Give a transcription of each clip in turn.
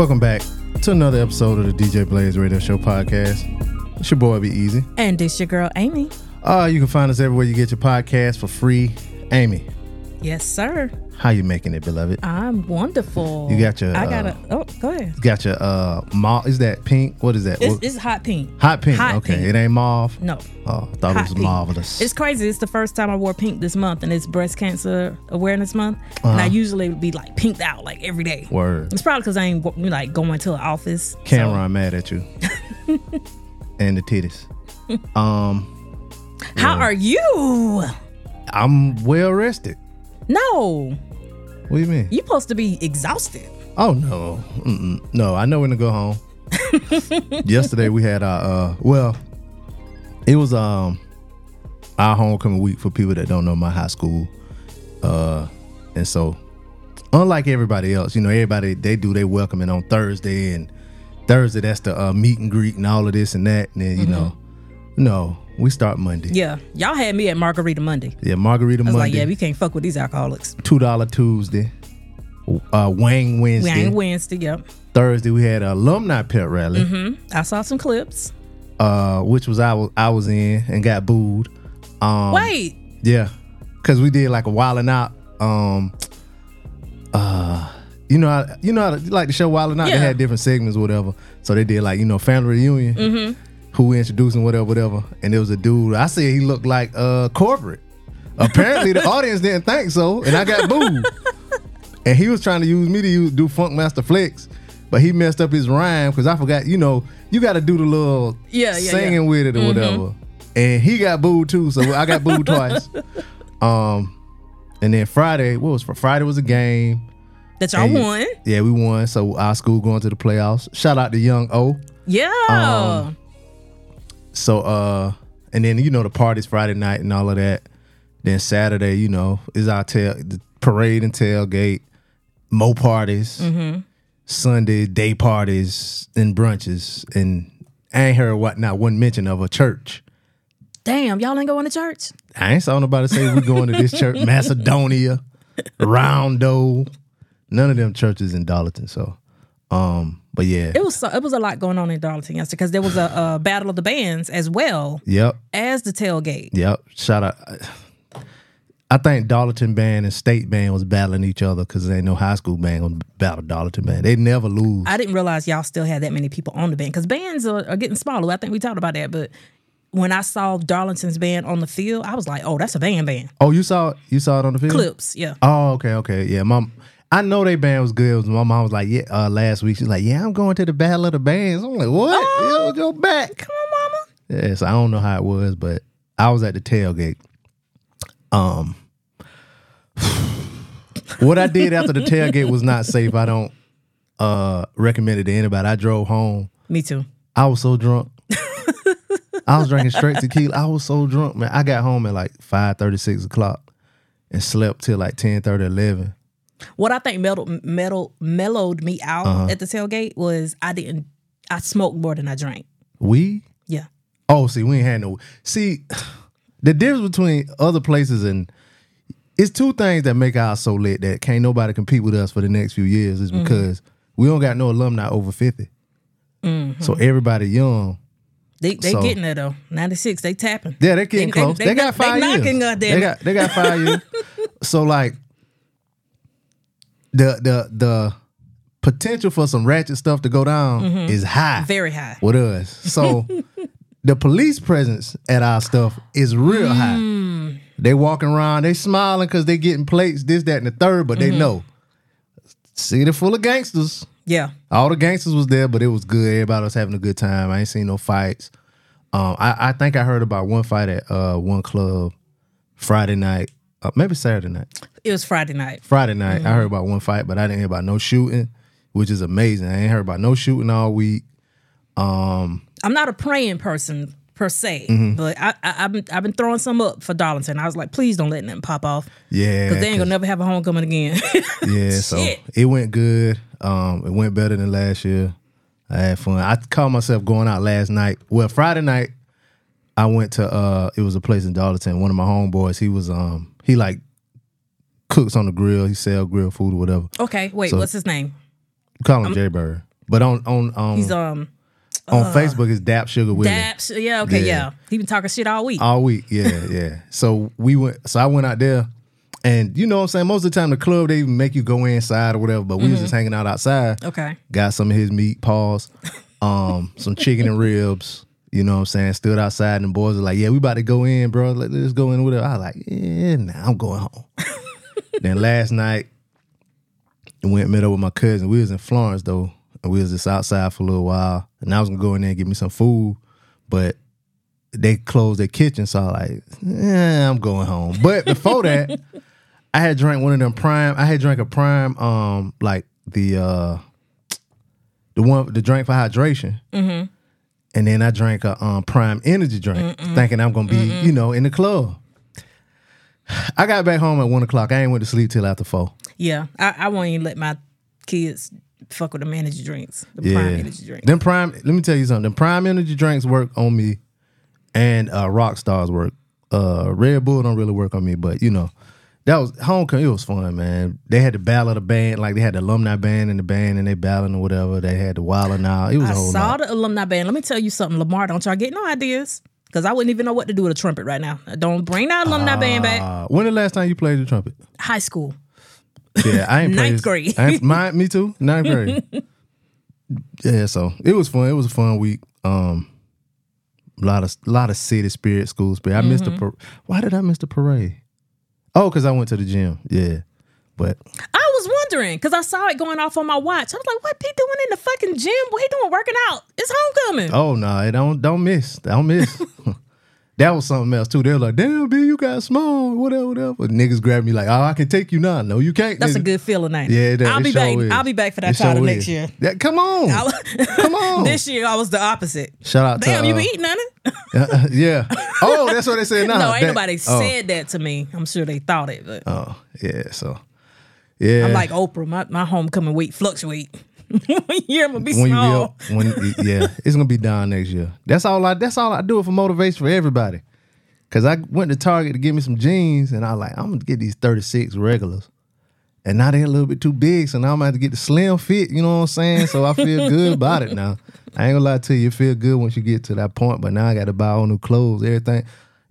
Welcome back to another episode of the DJ Blaze Radio Show podcast. It's your boy B-Eazy. And this your girl Amy. Uh, you can find us everywhere you get your podcast for free. Amy, Yes, sir. How you making it, beloved? I'm wonderful. You got your, I got uh, a. Oh, go ahead. You got your uh mauve. Is that pink? What is that? It's, it's hot pink. hot pink. hot okay, pink. it ain't mauve. No. Oh, thought it was pink. marvelous. It's crazy. It's the first time I wore pink this month, and it's Breast Cancer Awareness Month. And Uh-huh. I usually be like pinked out like every day. Word. It's probably because I ain't like going to the office. Cameron mad at you. and the titties. Um, How are you? I'm well rested. No, What do you mean? you supposed to be exhausted. Oh no, Mm-mm. no! I know when to go home. Yesterday we had our uh, well, it was um our homecoming week for people that don't know my high school, uh, and so unlike everybody else, you know, everybody they do their welcoming on Thursday and Thursday that's the uh, meet and greet and all of this and that, and then you know, no, we start Monday. Yeah, y'all had me at Margarita Monday. Yeah, Margarita I was Monday, like, yeah, we can't fuck with these alcoholics. two dollar Tuesday, uh, Wang We Wednesday, ain't Wednesday. Yep. Thursday we had an alumni pet rally. Mm-hmm. I saw some clips. uh, which was I was I was in and got booed. Um, Wait, yeah, because we did like a wilding out. Um, uh, you know, how, you know, how like the show Wilding Out. Yeah. They had different segments, or whatever. So they did like you know family reunion. Mm-hmm. Who we introducing whatever, whatever. And there was a dude. I said he looked like uh corporate. Apparently the audience didn't think so, and I got booed. and he was trying to use me to use, do Funkmaster Flex, but he messed up his rhyme because I forgot. You know, you got to do the little Yeah, yeah, singing yeah. with it or whatever. And he got booed too, so I got booed twice. Um, and then Friday, what was for Friday was a game. that y'all And- won. Yeah, we won. So our school going to the playoffs. Shout out to Young O. Yeah. Um, So uh, and then you know the parties Friday night and all of that. Then Saturday, you know, is our tail the parade and tailgate, mo parties. Mm-hmm. Sunday day parties and brunches, and I ain't heard what not one mention of a church. Damn, y'all ain't going to church? I ain't saw nobody say we going to this church, Macedonia, Roundo, none of them churches in Darlington. So, um, but yeah, It was so, it was a lot going on in Darlington yesterday because there was a, a battle of the bands as well yep, as the tailgate. yep. Shout out. I think Darlington band and state band was battling each other because there ain't no high school band gonna battle Darlington band. They never lose. I didn't realize y'all still had that many people on the band because bands are, are getting smaller. I think we talked about that, but when I saw Darlington's band on the field, I was like, "Oh, that's a band band." oh, you saw you saw it on the field. Clips, yeah. Oh, okay, okay, yeah. Mom, I know they band was good. My mom was like, yeah. Uh, last week she's like, yeah, I'm going to the battle of the bands. I'm like, what? Oh. Yo, go back. Come on, mama. Yeah, so I don't know how it was, but I was at the tailgate. Um, what I did after the tailgate was not safe. I don't uh recommend it to anybody. I drove home. Me too. I was so drunk. I was drinking straight tequila. I was so drunk, man. I got home at like 5 6 o'clock and slept till like 10 30, 11. What I think mellowed, mellowed, mellowed me out Uh-huh. at the tailgate was I didn't. I smoked more than I drank. We? Yeah. Oh, see, we ain't had no. See, the difference between other places and it's two things that make ours so lit that can't nobody compete with us for the next few years is because we don't got no alumni over 50. So everybody young. They they So- getting there though. Ninety six. They tapping. Yeah, they're getting They- close. they- They, they got knock- they five years. knocking, goddamn they got they got five years. So like the the the potential for some ratchet stuff to go down is high. Mm-hmm. Very high. with us. So the police presence at our stuff is real Mm. high. They walking around, they smiling because they getting plates, this, that, and the third, but Mm-hmm. they know. City full of gangsters. Yeah. All the gangsters was there, but it was good. Everybody was having a good time. I ain't seen no fights. Um, I, I think I heard about one fight at uh, one club Friday night, uh, maybe Saturday night. It was Friday night. Friday night, Mm-hmm. I heard about one fight, but I didn't hear about no shooting, which is amazing. I ain't heard about no shooting all week. I'm not a praying person per se, Mm-hmm. but I, I I've been I've been throwing some up for Darlington. I was like, please don't let nothing pop off. Yeah, Because they ain't gonna never have a homecoming again. Yeah, so it went good. Um, it went better than last year. I had fun. I caught myself going out last night. Well, Friday night, I went to uh, it was a place in Darlington. One of my homeboys, he was um, he like cooks on the grill. He sell grill food or whatever. okay, wait, So- what's his name? Call him Jay Bird. But on on um, He's um on Facebook, it's Dap Sugar Willie. Dap, Yeah, okay, Yeah. yeah. He been talking shit all week. All week, yeah, yeah. So we went. So I went out there, and you know what I'm saying. Most of the time, the club they even make you go inside or whatever. But we was just hanging out outside. okay. got some of his meat paws, um, some chicken and ribs. You know what I'm saying? Stood outside and the boys were like, "Yeah, we about to go in, bro. Let, us go in with it." I was like, "Yeah, nah, I'm going home." then last night, I went and met up with my cousin. We was in Florence though, and we was just outside for a little while. And I was gonna go in there and get me some food, but they closed their kitchen, so I was like, "Yeah, I'm going home." But before that, I had drank one of them prime. I had drank a prime, um, like the uh the one the drink for hydration. And then I drank a um, prime energy drink, thinking I'm gonna be, you know, in the club. I got back home at one o'clock. I ain't went to sleep till after four. Yeah. I, I won't even let my kids fuck with the energy drinks. The prime energy drinks. Them prime. Let me tell you something. Them prime energy drinks work on me, and uh, rock stars work. Uh, Red Bull don't really work on me, but you know, that was homecoming. It was fun, man. They had the battle of the band, like they had the alumni band and the band, and they battling or whatever. They had the Wild and Out. It was I a whole saw lot. the alumni band. Let me tell you something, Lamar. Don't y'all get no ideas. Because I wouldn't even know what to do with a trumpet right now. Don't bring that alumni band back. Uh, when the last time you played the trumpet? High school. Yeah, I ain't Ninth played- grade. I ain't, mine, me too. Ninth grade. yeah, so it was fun. It was a fun week. Um, a lot of lot of city spirit, school spirit. I missed the. Mm-hmm. Par- Why did I miss the parade? Oh, because I went to the gym. Yeah, but I was wondering because I saw it going off on my watch. I was like, what he doing in the fucking gym? What he doing working out? It's homecoming. oh no, it don't don't miss. Don't miss. that was something else too. They were like, "Damn, B, you got small, whatever, whatever." But niggas grabbed me like, "Oh, I can take you now." No, you can't. That's a good feeling, ain't it? Yeah, that, I'll it be sure back. is. I'll be back for that It sure title is. next year. Yeah, come on, come on. this year I was the opposite. Shout out Damn, to you uh, been eating on it? yeah. Oh, that's what they said now. no, ain't That- nobody oh, said that to me. I'm sure they thought it, but Oh, yeah. So, yeah. I'm like Oprah. My, my homecoming weight fluctuate. One year I'm gonna be when you be small. up, when yeah, it's gonna be down next year. That's all I. That's all I do it for motivation for everybody. Cause I went to Target to get me some jeans, and I like, I'm gonna get these 36 regulars, and now they're a little bit too big, so now I'm gonna have to get the slim fit. You know what I'm saying? So I feel good about it now. I ain't gonna lie to you, you feel good once you get to that point. But now I got to buy all new clothes. Everything,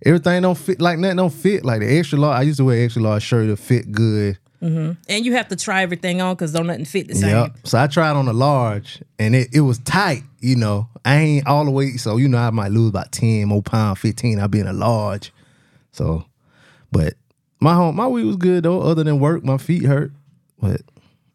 everything don't fit like nothing don't fit like the extra large. I used to wear extra large shirt to fit good. Mm-hmm. And you have to try everything on because don't nothing fit the same. Yep. So I tried on a large and it, it was tight, you know. I ain't all the way, so you know I might lose about 10 more pounds, 15. I'll be in a large. So but my home my week was good though, other than work, my feet hurt. But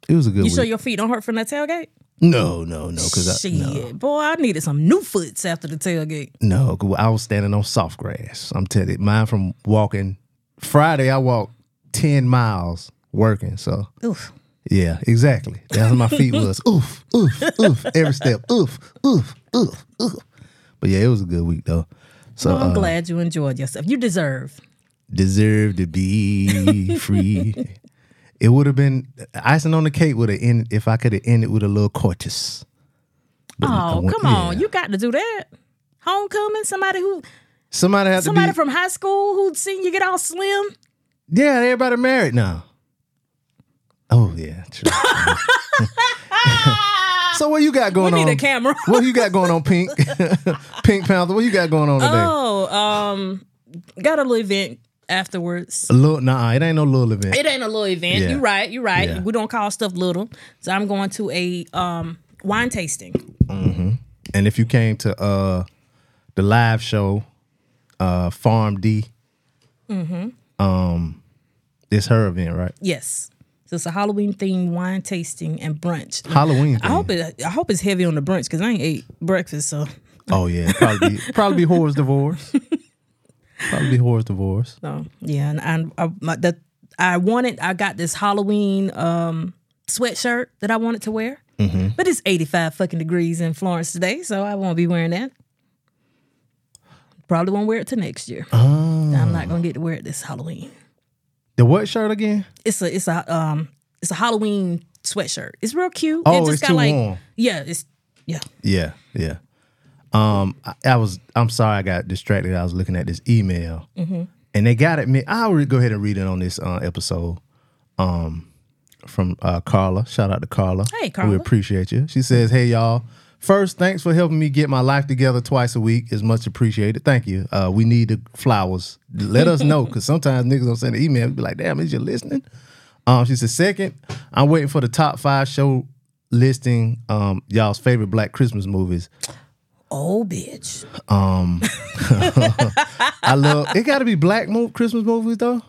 it was a good You week. sure your feet don't hurt from that tailgate? no, no, no, because I Shit, no, boy, I needed some new foots after the tailgate. no, 'cause I was standing on soft grass. I'm telling you, mine from walking Friday, I walked 10 miles working. So Oof. yeah, exactly. That's what my feet was. Oof, oof, oof. Every step. Oof, oof, oof, oof. But yeah, it was a good week though. So Well, I'm uh, glad you enjoyed yourself. You deserve. deserve to be free. It would have been icing on the cake would have ended if I could have ended with a little. But Oh, went- come on. yeah. You got to do that. Homecoming, somebody who somebody had somebody to be from high school who'd seen you get all slim. Yeah, everybody married now. Oh yeah, true. so what you got going We on? need a camera. what you got going on, Pink? Pink Panther. What you got going on today? Oh, um, got a little event afterwards. a little, nah, it ain't no little event. It ain't a little event. Yeah. You right. You right. Yeah. We don't call stuff little. So I'm going to a um wine tasting. and if you came to uh the live show, uh Farm D, um, it's her event, right? Yes. So it's a Halloween themed wine tasting and brunch. Halloween. I hope it. I hope it's heavy on the brunch because I ain't ate breakfast. So, Oh yeah, probably be, probably be Horace divorce. probably be Horace divorce. so yeah. And, and I, my, the, I wanted. I got this Halloween um sweatshirt that I wanted to wear, Mm-hmm. but it's 85 fucking degrees in Florence today, so I won't be wearing that. Probably won't wear it till next year. Oh. I'm not gonna get to wear it this Halloween. The what shirt again? It's a it's a um it's a Halloween sweatshirt. It's real cute. Oh, it just it's got too like warm. yeah, it's yeah. Yeah, yeah. Um, I, I was. I'm sorry, I got distracted. I was looking at this email, Mm-hmm. and they got at me. I'll re- go ahead and read it on this uh, episode. Um, from uh, Carla. Shout out to Carla. Hey, Carla. We appreciate you. She says, "Hey y'all." First, thanks for helping me get my life together twice a week. It's much appreciated. Thank you. Uh, we need the flowers. Let us know because sometimes niggas don't send an email and be like, "Damn, is you listening?" Um, she said, second, I'm waiting for the top five show listing um y'all's favorite black Christmas movies. Oh bitch. Um, I love it gotta be black mo- Christmas movies though.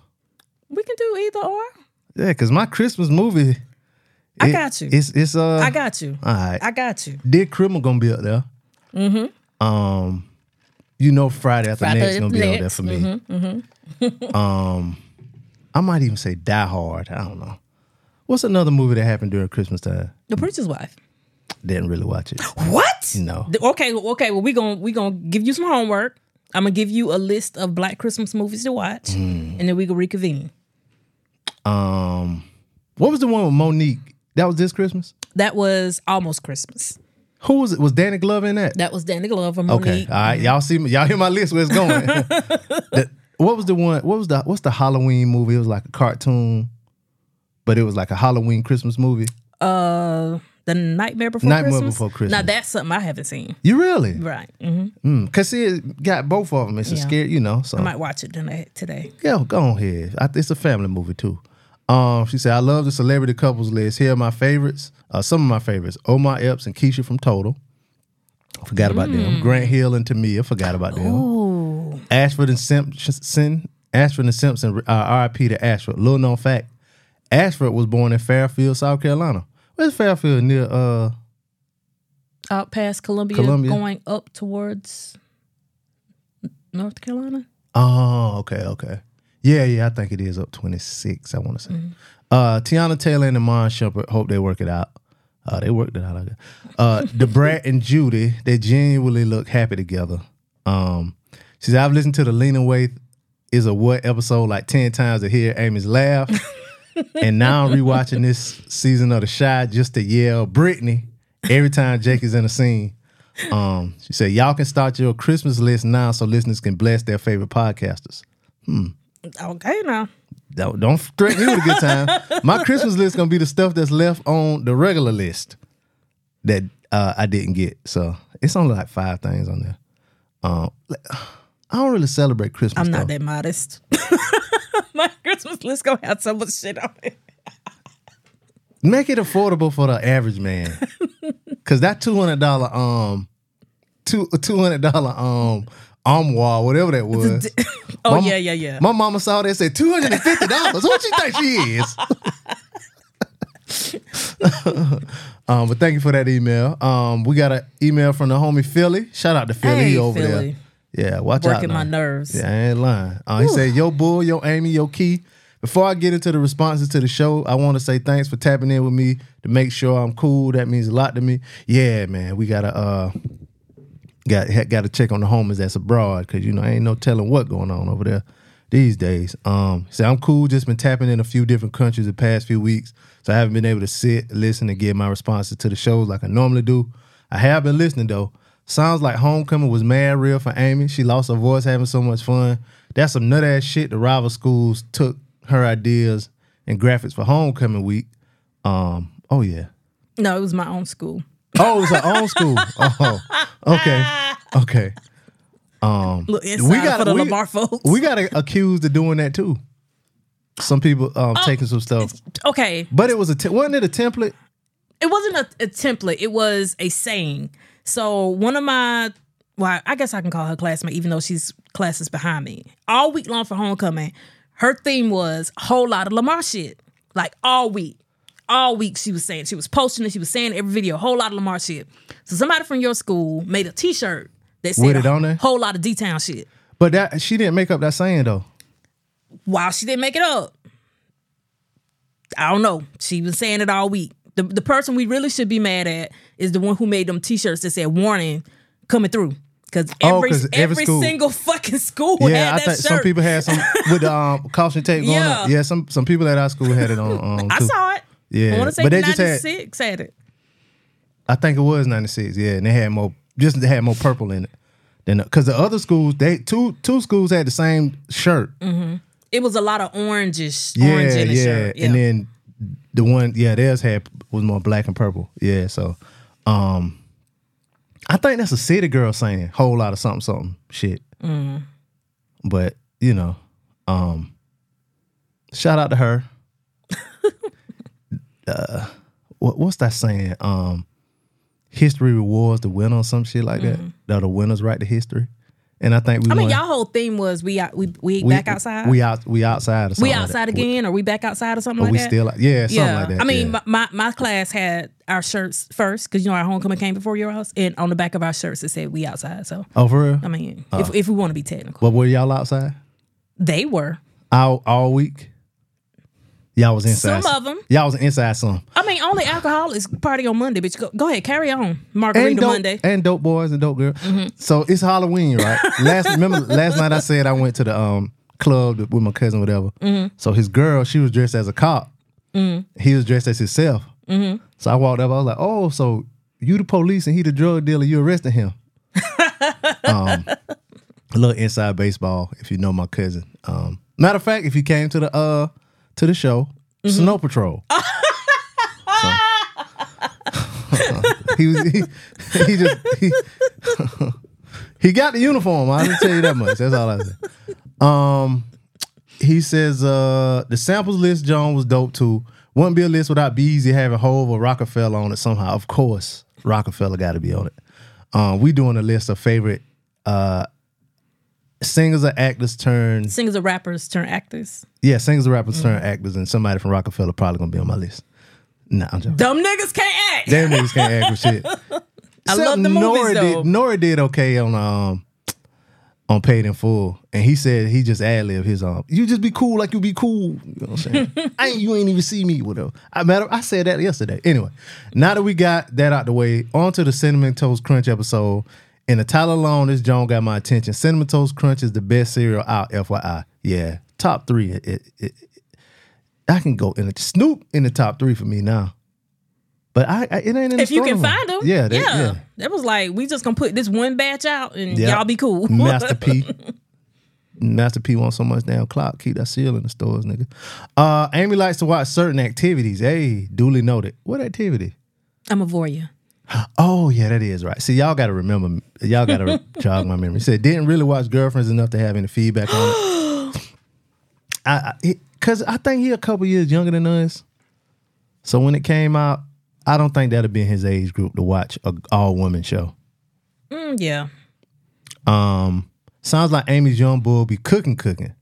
We can do either or. Yeah, cause my Christmas movie I it- got you. It's it's uh I got you. all right. I got you. Dick Criminal gonna be up there. Mm-hmm. Um you know Friday after Friday next gonna After be up there for me. um I might even say Die Hard. I don't know. What's another movie that happened during Christmas time? The preacher's wife. Didn't really watch it. What? No. The- Okay, okay. Well, we gonna we gonna give you some homework. I'm gonna give you a list of black Christmas movies to watch, Hmm. and then we can reconvene. Um what was the one with Monique? That was this Christmas? That was almost Christmas. Who was it? Was Danny Glover in that? That was Danny Glover, Okay, all right. Y'all see me. Y'all hear my list where it's going. The- what was the one? What was the what's the Halloween movie? It was like a cartoon, but it was like a Halloween Christmas movie. Uh, the Nightmare Before Nightmare Christmas. Before Christmas. Now that's something I haven't seen. You really? Right. Mm-hmm. Mm, Cause see, it got both of them. It's a Yeah. scare, you know. So I might watch it tonight, today. yeah, go on here. I, it's a family movie too. Um, she said, "I love the celebrity couples list. Here are my favorites. Uh, some of my favorites: Omar Epps and Keisha from Total. Forgot about Mm. them. Grant Hill and Tamia. Forgot about them. Ooh. Ashford and Simpson. Ashford and Simpson. Uh, RIP to Ashford. Little known fact: Ashford was born in Fairfield, South Carolina. Where's Fairfield? Near uh, Out past Columbia, Columbia. going up towards North Carolina. Oh, okay, okay. Yeah, yeah, I think it is up 26, I want to say. Uh Teyana Taylor and Iman Shumpert, hope they work it out. Uh, they worked it out. I guess. Uh Debrat and Judy, they genuinely look happy together. Um she said, I've listened to the Leaning Way is a what episode like 10 times to hear Amy's laugh. and now I'm rewatching this season of The Shy just to yell Brittany every time Jake is in a scene. Um, she said, Y'all can start your Christmas list now so listeners can bless their favorite podcasters. Okay, now. Don't, don't threaten me with a good time. My Christmas list gonna be the stuff that's left on the regular list that uh, I didn't get. So it's only like five things on there. Um, I don't really celebrate Christmas. I'm not though. that modest. My Christmas list gonna have so much shit on it. Make it affordable for the average man. Cause that two hundred dollar um two two hundred dollar um armoire, whatever that was. Oh Mama- yeah, yeah, yeah. My mama saw that and said two hundred and fifty dollars. What you think she is? um, but thank you for that email. Um, we got an email from the homie Philly. Shout out to Philly Hey, over Philly. there. Yeah, watch out. Working my nerves. Yeah, I ain't lying. Uh, he said, "Yo, bull, yo, Amy, yo, Key. before I get into the responses to the show, I want to say thanks for tapping in with me to make sure I'm cool. That means a lot to me. Yeah, man, we gotta uh got got to check on the homies that's abroad because you know ain't no telling what going on over there these days. Um, so I'm cool. Just been tapping in a few different countries the past few weeks, so I haven't been able to sit, listen, and give my responses to the shows like I normally do. I have been listening though. Sounds like Homecoming was mad real for Amy. She lost her voice having so much fun. That's some nut ass shit. The rival schools took her ideas and graphics for Homecoming week. Um, oh yeah. No, it was my own school. Oh, it's her own school. Oh, okay, okay. Um, Look inside for the Lamar folks. We got accused of doing that too. Some people um, Oh, taking some stuff, okay, but it was a te- wasn't it a template? it wasn't a, a template. It was a saying. So one of my, well, I guess I can call her classmate, even though she's classes behind me. All week long for homecoming, her theme was a whole lot of Lamar shit. Like all week, all week she was saying she was posting it. She was saying every video, a whole lot of Lamar shit. So somebody from your school made a T-shirt that said With it a on there? whole lot of D Town shit. But that she didn't make up that saying though. While she didn't make it up, I don't know. She was saying it all week. The the person we really should be mad at is the one who made them T-shirts that said "warning" coming through. Because Oh, every 'cause every every, school- single fucking school Yeah, had I that think shirt. some people had some with the um, caution tape going Yeah. up. Yeah, some some people at our school had it on. Um, I too. saw it. Yeah, I want to say but they just had- 96 had it. I think it was ninety six. Yeah, and they had more just they had more purple in it than because the other schools they two two schools had the same shirt. It was a lot of orangish, Yeah, orange in the yeah. shirt. Yeah. And then the one, yeah, theirs had was more black and purple. Yeah, so um I think that's a city girl saying whole lot of something something shit. Mm. But, you know, um shout out to her. uh what, what's that saying? Um history rewards the winner or some shit like that. That the winners write the history. And I think we Mm-hmm. I mean, won. y'all whole theme was we out, we we, we, back outside. We out we outside or we something like outside that. again, or we back outside or something Or like we that. still yeah, something yeah, like that. I mean, yeah. my, my my class had our shirts first because you know our homecoming came before yours, and on the back of our shirts it said "We outside." So Oh, for real? I mean, Uh. if if we want to be technical, But were y'all outside they were. all all week? Y'all was inside. Some of them. Y'all was inside some. I mean, only alcohol is party on Monday, bitch. Go, go ahead, carry on. And Margarita dope, Monday. and dope boys and dope girls. Mm-hmm. So it's Halloween, right? last remember last night I said I went to the um club with my cousin, whatever. Mm-hmm. So his girl, she was dressed as a cop. He was dressed as himself. Mm-hmm. So I walked up. I was like, "Oh, so you the police and he the drug dealer? You arresting him?" um, a little inside baseball, if you know my cousin. Um, matter of fact, if you came to the uh to the show, Mm-hmm. Snow Patrol. He was he, he just he, he got the uniform. I didn't tell you that much. That's all I said. Um, he says uh the samples list John was dope too. Wouldn't be a list without Beezy having Hove or Rockefeller on it somehow. Of course, Rockefeller got to be on it. Um, we doing a list of favorite uh singers or actors turned Singers or rappers turn actors. yeah singers or rappers turn actors, and somebody from Rockefeller probably gonna be on my list. Nah, I'm joking. Dumb niggas can't act. Damn niggas can't act with shit. I love the movies, Nora though. did Nora did okay on um on paid in full. And he said he just ad lib his um you just be cool like you be cool. You know what I'm saying? I ain't you ain't even see me, whatever. I matter I said that yesterday. Anyway, now that we got that out the way, on to the Cinnamon Toast Crunch episode. In the title alone, this Joan got my attention. Cinnamon Toast Crunch is the best cereal out, FYI. Yeah. Top three. It, it, it, I can go in the Snoop in the top three for me now. But I, I it ain't in the If you can find them, Yeah, they- yeah. yeah. That was like we just gonna put this one batch out and Yeah. y'all be cool. Master P. Master P wants so much damn clock. Keep that seal in the stores, nigga. Uh, Amy likes to watch certain activities. Hey, duly noted. What activity? I'm a voyeur. Oh yeah, that is right. See, y'all got to remember. Y'all got to jog my memory. Said didn't really watch Girlfriends enough to have any feedback on it. I, I cause I think he a couple years younger than us. So when it came out, I don't think that'd been his age group to watch a all woman show. Mm, yeah. Um, sounds like Amy's young bull be cooking, cooking.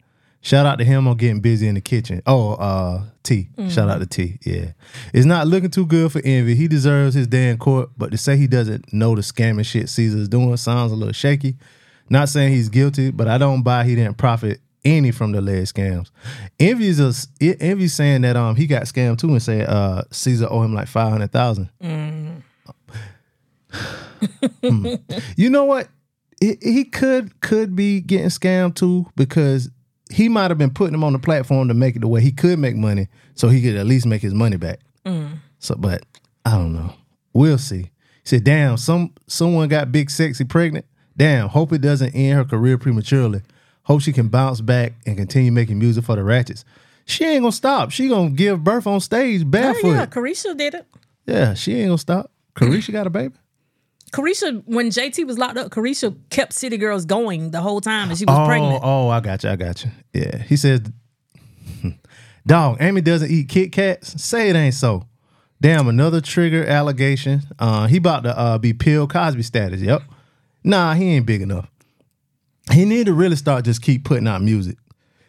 Shout out to him on getting busy in the kitchen. Oh, uh, T. Shout out to T. Yeah, it's not looking too good for Envy. He deserves his day in court, but to say he doesn't know the scamming shit Cesar's doing sounds a little shaky. Not saying he's guilty, but I don't buy he didn't profit any from the leg scams. Envy's us Envy saying that um he got scammed too and said uh Cesar owe him like five hundred thousand. Hmm. You know what? He, he could could be getting scammed too because he might have been putting him on the platform to make it the way he could make money, so he could at least make his money back. Mm. So, but I don't know. We'll see. He said, "Damn, some someone got big sexy pregnant. Damn, hope it doesn't end her career prematurely. Hope she can bounce back and continue making music for the Ratchets. She ain't gonna stop. She gonna give birth on stage Oh, barefoot. yeah, yeah. Caresha did it. Yeah, she ain't gonna stop. Caresha got a baby. Caresha, when JT was locked up, Caresha kept City Girls going the whole time and she was oh, pregnant. oh, I got you. I got you. Yeah, he says, "Dog, Amy doesn't eat Kit Kats. Say it ain't so." Damn, another trigger allegation. Uh, he about to uh, be Bill Cosby status. Yep. Nah, he ain't big enough. He need to really start just keep putting out music.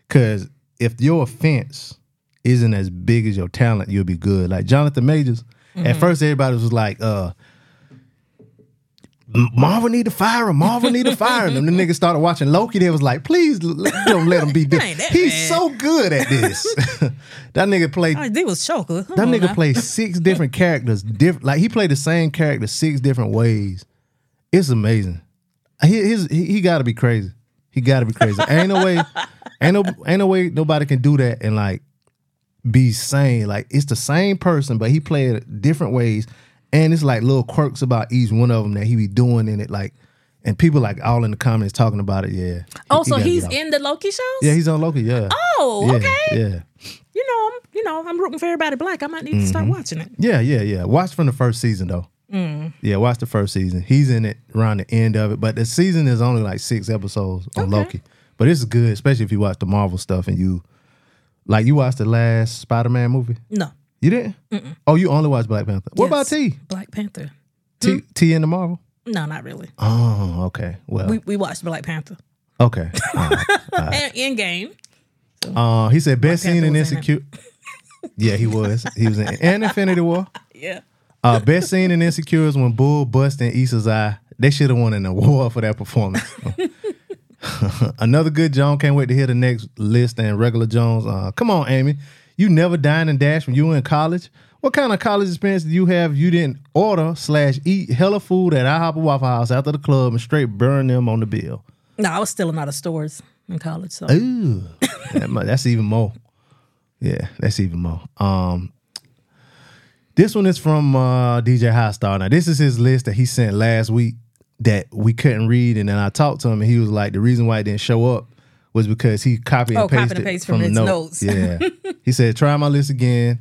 Cause if your offense isn't as big as your talent, you'll be good. Like Jonathan Majors. At first, everybody was like, uh, Marvel need to fire him. Marvel need to fire him. And the niggas started watching Loki. They was like, please don't let him be this. He's bad. so good at this. that nigga played Oh, they was choker. That nigga now. played six different characters. Different like he played the same character six different ways. It's amazing. He his, he, he gotta be crazy. He gotta be crazy. ain't no way, ain't no ain't no way nobody can do that and like be sane. Like it's the same person, but he played it different ways. And it's like little quirks about each one of them that he be doing in it. Like, and people like all in the comments talking about it. Yeah. He- Oh, he so gotta he's in the Loki shows? Yeah, he's on Loki. Yeah. Oh, yeah, okay. Yeah. You know, I'm you know, I'm rooting for everybody black. I might need to Mm-hmm. start watching it. Yeah, yeah, yeah. Watch from the first season though. Mm. Yeah, watch the first season. He's in it around the end of it, but the season is only like six episodes on Okay. Loki. But it's good, especially if you watch the Marvel stuff and you like you watched the last Spider Man movie. No. You didn't? Oh, you only watched Black Panther. What about. T? Black Panther. T T in the Marvel? No, not really. Oh, okay. Well, We we watched Black Panther. okay. All right. And in game. Uh, he said best scene Panther in was in it. Insecure. yeah, he was. He was in and Infinity War. Yeah. Uh, best scene in Insecure is when Bull bust in Issa's eye. They should have won an award for that performance. Another good Joan. Can't wait to hear the next list and regular Jones. Uh, come on, Amy. You never dined and dash when you were in college. What kind of college experience did you have? You didn't order slash eat hella food at IHOP or Waffle House after the club and straight burn them on the bill. No, I was stealing out of stores in college. So Ooh, that mu- that's even more. Yeah, that's even more. Um, this one is from uh, DJ Highstar. Now, this is his list that he sent last week that we couldn't read, and then I talked to him, and he was like, the reason why it didn't show up was because he copied Oh, and copied pasted and pasted from, from his notes. notes. Yeah, he said, try my list again.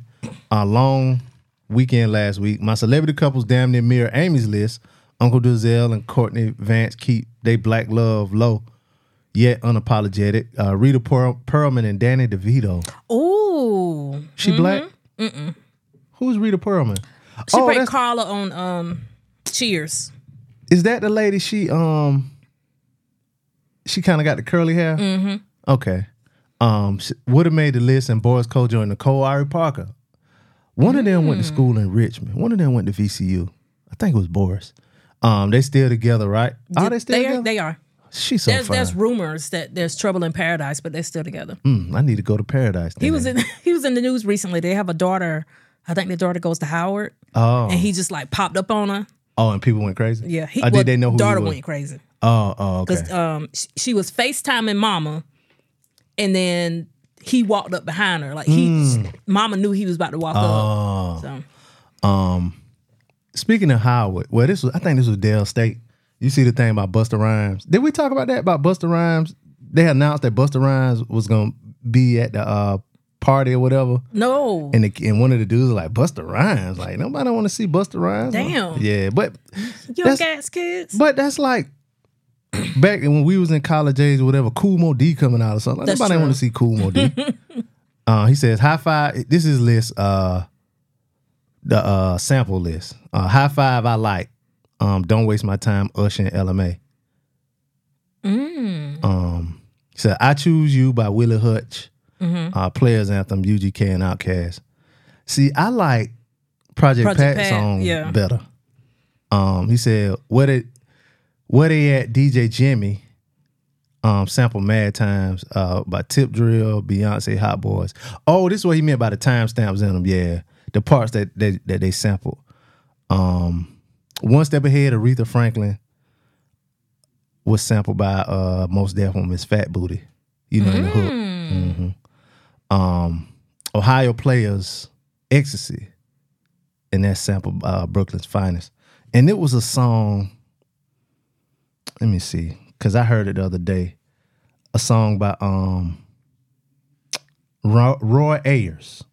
A long weekend last week. My celebrity couples damn near mirror Amy's list. Uncle Dozell and Courtney Vance keep they black love low, yet unapologetic. Uh, Rita Pearl- Perlman and Danny DeVito. Ooh. She black? Mm-mm. Who's Rita Perlman? She oh, played Carla on um Cheers. is that the lady? She um, she kind of got the curly hair. Mm-hmm. Okay. Um, would have made the list, and Boris Kodjoe and Nicole Ari Parker. One of them went to school in Richmond. One of them went to VCU. I think it was Boris. Um, they still together, right? Are they still They together? are, they are. She's so There's fine. there's rumors that there's trouble in paradise, but they're still together. Mm, I need to go to paradise. He was in he was in the news recently. They have a daughter. I think their daughter goes to Howard, Oh, and he just like popped up on her. oh, and people went crazy. Yeah, he, Or did well, they know who daughter he was? went crazy Oh, oh, okay. because um sh- she was FaceTiming Mama, and then he walked up behind her like he Mama knew he was about to walk. Oh. up. So um, Speaking of Howard, well, this was I think this was Del State. You see the thing about Busta Rhymes? Did we talk about that about Busta Rhymes? They announced that Busta Rhymes was gonna be at the uh, party or whatever, no, and the, and one of the dudes was like Busta Rhymes, like nobody want to see Busta Rhymes. Damn. Yeah, but young ass kids. but that's like back when we was in college age or whatever. Kool Moe Dee coming out or something. That's nobody want to see Kool Moe Dee. uh, he says high five. This is list. Uh, the uh sample list. Uh, high five. I like. Um, don't waste my time. Usher and Ella Mai. Um, he said I choose you by Willie Hutch. Uh, Players Anthem, UGK and Outkast. See, I like Project, Project Pat Pat, song yeah. better. Um, he said, "What it, where they at, DJ Jimi? Um, sample Mad Times uh, by Tip Drill, Beyonce, Hot Boys. Oh, this is what he meant by the timestamps in them. Yeah, the parts that that, that they sampled. Um, One Step Ahead, Aretha Franklin was sampled by uh, Mos Def on Miss Fat Booty. You know, in the hook. Mhm. Um, Ohio Players, Ecstasy, and that sample uh, Brooklyn's Finest. And it was a song. Let me see, because I heard it the other day. A song by um Ro- Roy Ayers.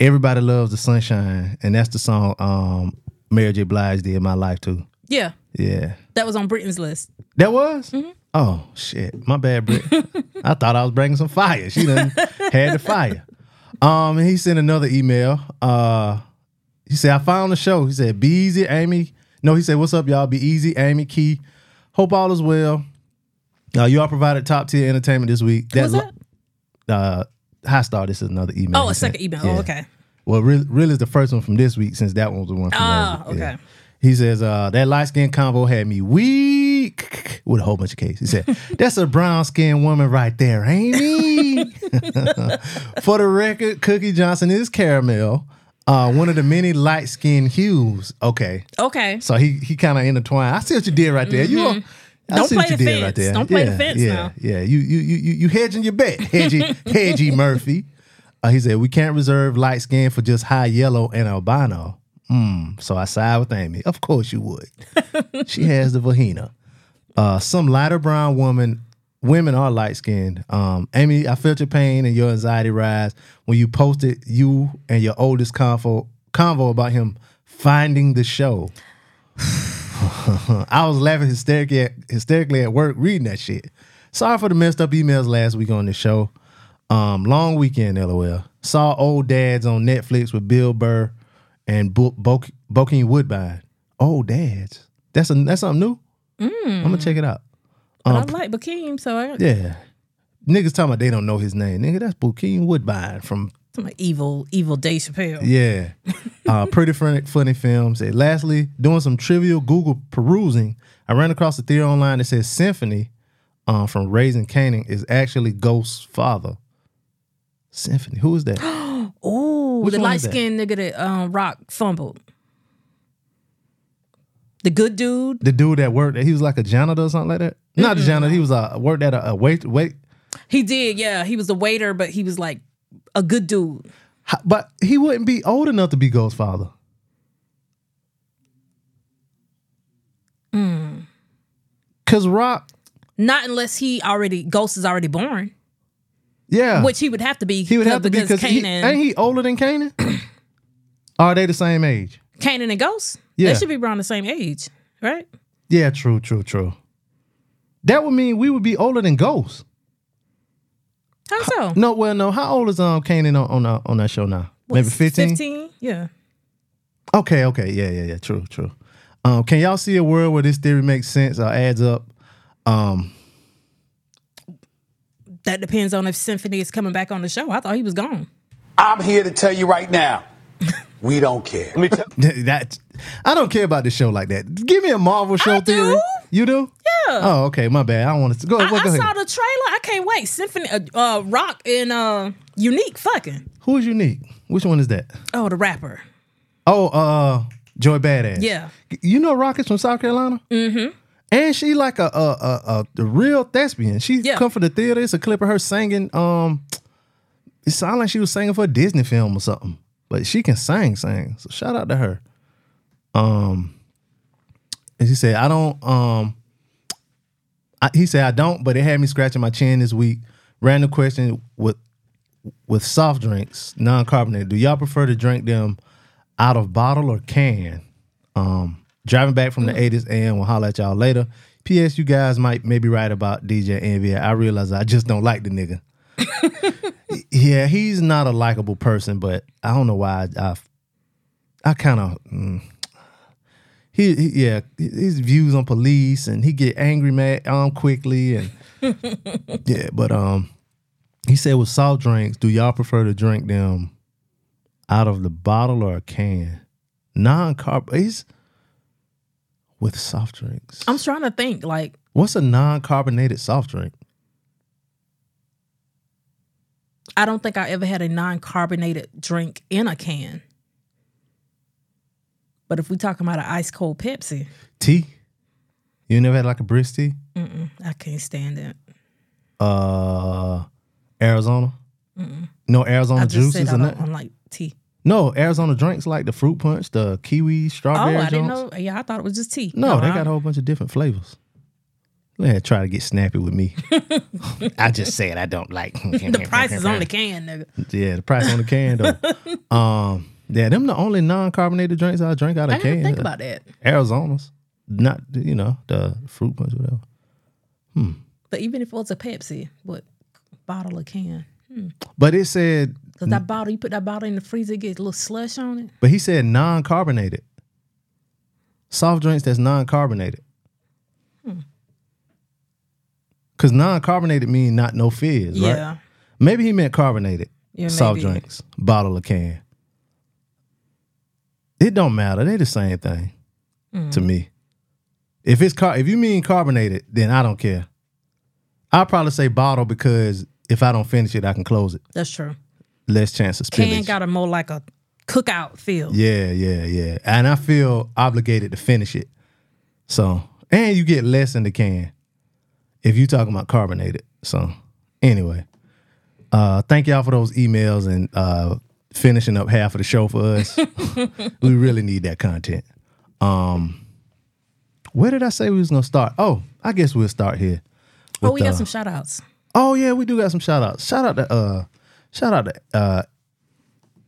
Everybody loves the sunshine, and that's the song um Mary J. Blige did in my life too. Yeah, Yeah, that was on Britain's list. that was. Oh shit, my bad, Britt. I thought I was bringing some fire. She done had the fire. Um, and he sent another email. Uh, he said, "I found the show." He said, "Be easy, Amy." No, he said, "What's up, y'all? Be easy, Amy Key. Hope all is well. Uh, you all provided top tier entertainment this week. Who was lo- Uh, High Star. This is another email. Oh, a second email. Yeah. Oh, okay. Well, really, really is the first one from this week since that one was the one from last Ah, week. Yeah. okay. He says, uh, that light skinned convo had me weak with a whole bunch of cases. He said, That's a brown skinned woman right there, Amy. For the record, Cookie Johnson is caramel. Uh, one of the many light skinned hues. Okay. Okay. So he he kind of intertwined. I see what you did right there. You I Mm-hmm. Don't see play what you the did right there. Don't play the Yeah, fence yeah, now. Yeah, you you you you you hedging your bet, Hedgy Hedgy Murphy. Uh, he said we can't reserve light skin for just high yellow and albino. Mm, so I side with Amy. Of course you would. she has the vagina. Uh, some lighter brown woman, women are light skinned. Um, Amy, I felt your pain and your anxiety rise when you posted you and your oldest convo convo about him finding the show. I was laughing hysterically at, hysterically at work reading that shit. Sorry for the messed up emails last week on the show. Um, long weekend, lol. Saw old dads on Netflix with Bill Burr and Bo- Bo- Bokeem Woodbine. Old dads. That's a that's something new. I'm gonna check it out. But I like Bokeem, so I Yeah, niggas talking about they don't know his name. Nigga, that's Bokeem Woodbine from some evil, evil Dave Chappelle. Yeah. Uh, pretty funny, funny films. And lastly, doing some trivial Google perusing, I ran across a theory online that says Symphony uh, from Raising Kanan is actually Ghost's father. Symphony. Who is that? Oh, the light skinned nigga that um, Raq fumbled. The good dude. the dude that worked, he was like a janitor or something like that? Not a janitor, he was a worked at a, a wait, wait. He did, yeah. He was a waiter, but he was like a good dude. But he wouldn't be old enough to be Ghost's father. Hmm. Cause Raq, Not unless he already Ghost is already born, yeah, which he would have to be. he would have to be because because he, ain't he older than Kanan? Are they the same age? Kanan and Ghost. Yeah. they should be around the same age, right? Yeah, true, true, true. That would mean we would be older than Ghost. How so? No, well, no. How old is um Kanan on on, uh, on that show now? Maybe 15? Fifteen, yeah. Okay, okay, yeah, yeah, yeah. True, true. Um, can y'all see a world where this theory makes sense or adds up? Um, That depends on if Symphony is coming back on the show. I thought he was gone. I'm here to tell you right now, we don't care. Let me tell that I don't care about this show like that. Give me a Marvel show I theory. You do? Yeah. Oh, okay. My bad. I don't want to go. I, go I ahead. saw the trailer. I can't wait. Symphony, uh, uh, Raq and uh, Unique fucking. Who is unique? Which one is that? Oh, the rapper. Oh, uh, Joey Bada$$. Yeah. You know Rockets from South Carolina? Mm-hmm. And she like a a a, a, a real thespian. She Yeah. come from the theater. It's a clip of her singing. Um, it sounded like she was singing for a Disney film or something. But she can sing, sing. So shout out to her. Um, and she said, I don't. Um, I, he said I don't, but it had me scratching my chin this week. Random question with with soft drinks, non carbonated. Do y'all prefer to drink them out of bottle or can? Um, driving back from the 80s and we'll holler at y'all later. P.S. You guys might maybe right about DJ Envy. I realize I just don't like the nigga. yeah, he's not a likable person, but I don't know why I I, I kind of mm, he, he yeah his views on police and he get angry mad um quickly and yeah, but um he said with soft drinks, do y'all prefer to drink them out of the bottle or a can? Non carb. He's with soft drinks. I'm trying to think. Like, What's a non-carbonated soft drink? I don't think I ever had a non-carbonated drink in a can. But if we talking about an ice cold Pepsi, Tea. You never had like a brisk tea? I can't stand it. Uh, Arizona. No Arizona I just juices said I and don't, that. I'm like tea. No Arizona drinks like the fruit punch, the kiwi, strawberry. Oh. I didn't know. Yeah, I thought it was just tea. No, they I- got a whole bunch of different flavors. Let her try to get snappy with me. I just said I don't like the price is on the can, nigga. Yeah, the price on the can though. um, yeah, them the only non-carbonated drinks I drink out of I can. think about that. Arizona's, not you know the fruit punch whatever. But even if it was a Pepsi, what bottle or can? But it said, Because that bottle, you put that bottle in the freezer, it gets a little slush on it. but he said non-carbonated. Soft drinks that's non-carbonated. Hmm. Cause non-carbonated mean not no fizz, right? Yeah. Maybe he meant carbonated Yeah, soft maybe. drinks, bottle or can. It don't matter. They the same thing Mm. to me. If it's car, if you mean carbonated, then I don't care. I'll probably say bottle because if I don't finish it, I can close it. That's true. Less chance of spillage. Can got a more like a cookout feel. yeah, yeah, yeah. And I feel obligated to finish it. So, and you get less in the can if you talking about carbonated. So, anyway, uh, thank y'all for those emails and uh, finishing up half of the show for us. we really need that content. Um, where did I say we was gonna start? Oh, I guess we'll start here. Oh, we got uh, some shout outs. Oh yeah, we do got some shout outs. Shout out to uh shout out to uh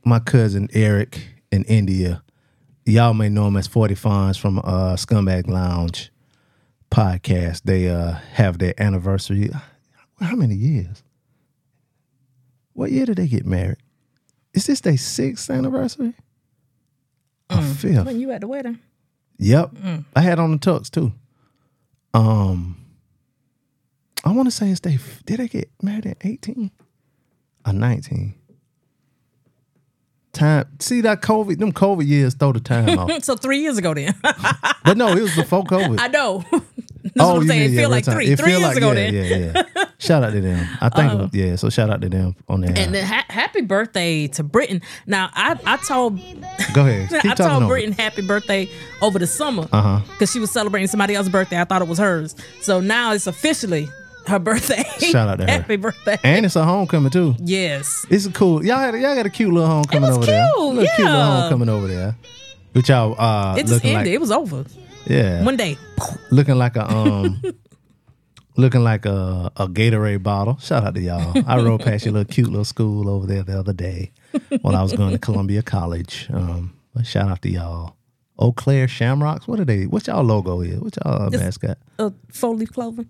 my cousin Eric in India. Y'all may know him as 40 Fonz from uh Scumbag Lounge podcast. They uh have their anniversary. How many years? What year did they get married? Is this their sixth anniversary? Or fifth? When you at the wedding? Yep. I had on the tux too. Um I want to say it's they did they get married at 18 or 19? Time see that COVID, them COVID years throw the time off. So three years ago then. But no, it was before COVID. I know. That's what I'm saying. mean, It yeah, feel like time. three. It three feel years like- ago yeah, then. Yeah, yeah. Shout out to them. I think it yeah, so shout out to them on that. And then ha- happy birthday to Britain. Now I I told Go ahead. Keep I talking told over. Britain happy birthday over the summer Uh-huh. because she was celebrating somebody else's birthday. I thought it was hers. So now it's officially her birthday. Shout out to her. happy birthday. And it's a homecoming too. yes. It's a cool. Y'all had y'all got a cute little homecoming was over there. cute, Little cute little homecoming over there. Which y'all uh It just ended. like it was over. yeah. One day. looking like a um looking like a, a Gatorade bottle. Shout out to y'all. I rode past your little cute little school over there the other day while I was going to Columbia College. Um but shout out to y'all. Eau Claire Shamrocks. What are they? What y'all logo is? What y'all It's- mascot? A four leaf clover.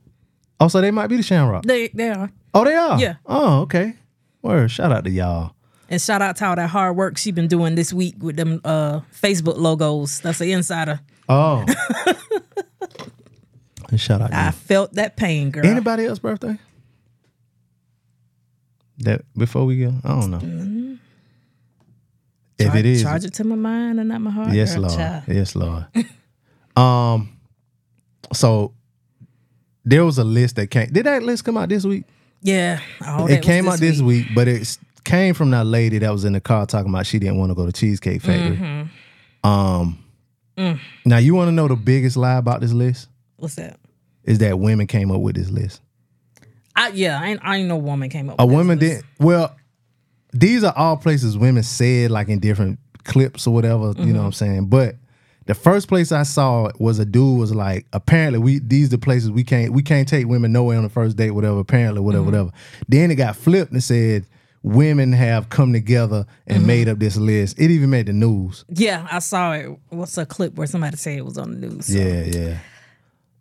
Oh, so they might be the Shamrock. They they are. Oh, they are? Yeah. Oh, okay. Word. Shout out to y'all. And shout out to all that hard work she been doing this week with them uh, Facebook logos. That's the insider. Oh. and shout out to I you. felt that pain, girl. Anybody else birthday? That before we go, I don't know. If charge, it is, charge it to my mind and not my heart. yes, girl, Lord, child. yes, Lord. um, so there was a list that came. Did that list come out this week? Yeah, all it came out this week, but it came from that lady that was in the car talking about she didn't want to go to Cheesecake Factory. Mm-hmm. Um, Mm. now you want to know the biggest lie about this list What's that? is that women came up with this list. I, yeah, I ain't, I ain't no woman came up. A with this woman did well. These are all places women said like in different clips or whatever. You know mm-hmm. what I'm saying? But the first place I saw was a dude was like, apparently we these the places we can't we can't take women nowhere on the first date, whatever. Apparently, whatever, mm-hmm. whatever. Then it got flipped and said women have come together and mm-hmm. made up this list. It even made the news. Yeah, I saw it. What's a clip where somebody said it was on the news? so- Yeah, yeah.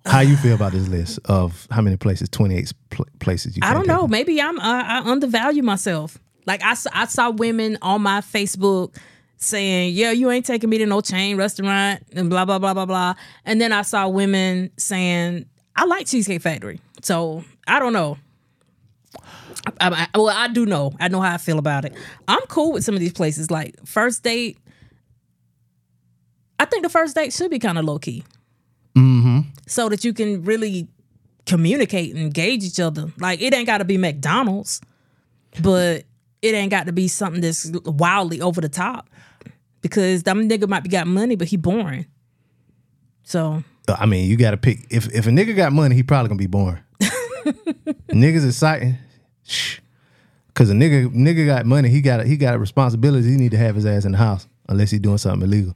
How you feel about this list of how many places? Twenty eight pl- places you. I don't know. them? Maybe I'm I, I undervalue myself. Like I I saw women on my Facebook saying, "Yeah, you ain't taking me to no chain restaurant," and blah blah blah blah blah. And then I saw women saying, "I like Cheesecake Factory." So I don't know. I, I- well, I do know. I know how I feel about it. I'm cool with some of these places. Like first date, I think the first date should be kind of low key. So that you can really communicate and engage each other. Like it ain't got to be McDonald's, but it ain't got to be something that's wildly over the top because them nigga might be got money, but he boring. So I mean, you got to pick. If if a nigga got money, he probably gonna be boring. Niggas exciting, shh. Cause a nigga nigga got money, he got he got responsibilities. He need to have his ass in the house unless he doing something illegal.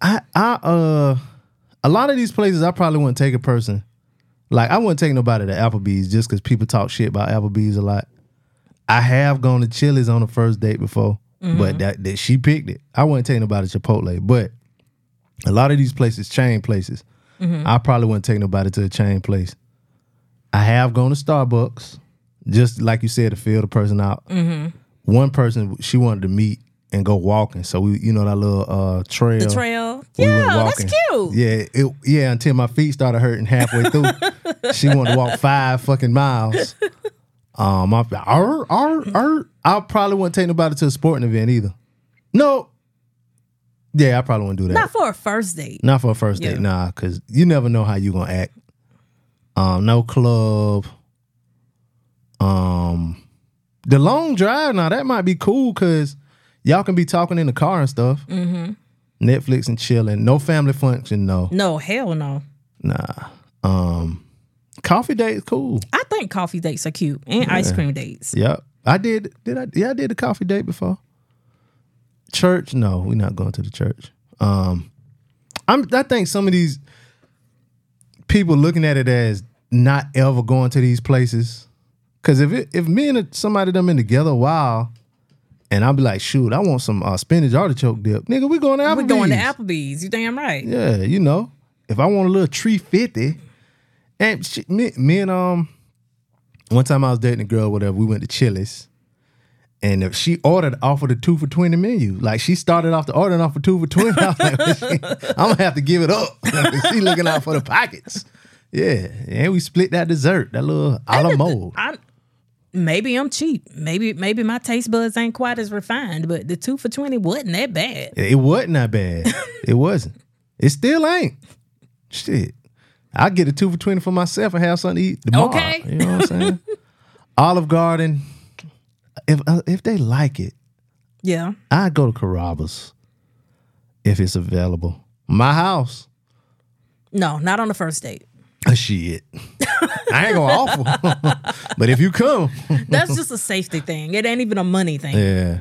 I I uh a lot of these places I probably wouldn't take a person. Like I wouldn't take nobody to Applebee's just because people talk shit about Applebee's a lot. I have gone to Chili's on the first date before, but mm-hmm. that, that she picked it. I wouldn't take nobody to Chipotle, but a lot of these places, chain places, mm-hmm. I probably wouldn't take nobody to a chain place. I have gone to Starbucks, just like you said, to feel the person out. Mm-hmm. One person she wanted to meet and go walking, so we, you know, that little uh, trail. the trail, we yeah, that's cute. Yeah, it, yeah. Until my feet started hurting halfway through, she wanted to walk five fucking miles. Um, I, ar, ar, ar, I probably wouldn't take nobody to a sporting event either. No. Yeah, I probably wouldn't do that. Not for a first date. Not for a first Yeah. date, nah, because you never know how you gonna act. Um, no club. Um, the long drive now that might be cool because y'all can be talking in the car and stuff. Mm-hmm. Netflix and chilling. No family function, no, No, hell no. nah. Um, coffee date is cool. I think coffee dates are cute and ice cream dates. Yep, I did. Did I? Yeah, I did the coffee date before. Church? No, we're not going to the church. Um, I'm. I think some of these people looking at it as not ever going to these places. Cause if it, if me and somebody done been together a while, and I'll be like, shoot, I want some uh, spinach artichoke dip, nigga. We going to Applebee's. We're going to Applebee's. You damn right. Yeah, you know, if I want a little tree fifty, and shit, me, me and um, one time I was dating a girl, whatever. We went to Chili's, and if she ordered off of the two for twenty menu, like she started off the ordering off for two for twenty. I was like, I'm gonna have to give it up. she looking out for the pockets. Yeah, and we split that dessert, that little a la mode. I maybe I'm cheap. Maybe maybe my taste buds ain't quite as refined, but the two for twenty wasn't that bad. It wasn't that bad. it wasn't. It still ain't. Shit. I get a two for twenty for myself and have something to eat tomorrow. Okay. You know what I'm saying? Olive Garden. If uh, if they like it, Yeah. I go to Carrabba's if it's available. My house. No, not on the first date. Uh, Shit. I ain't gonna offer. but if you come, That's just a safety thing. It ain't even a money thing. yeah.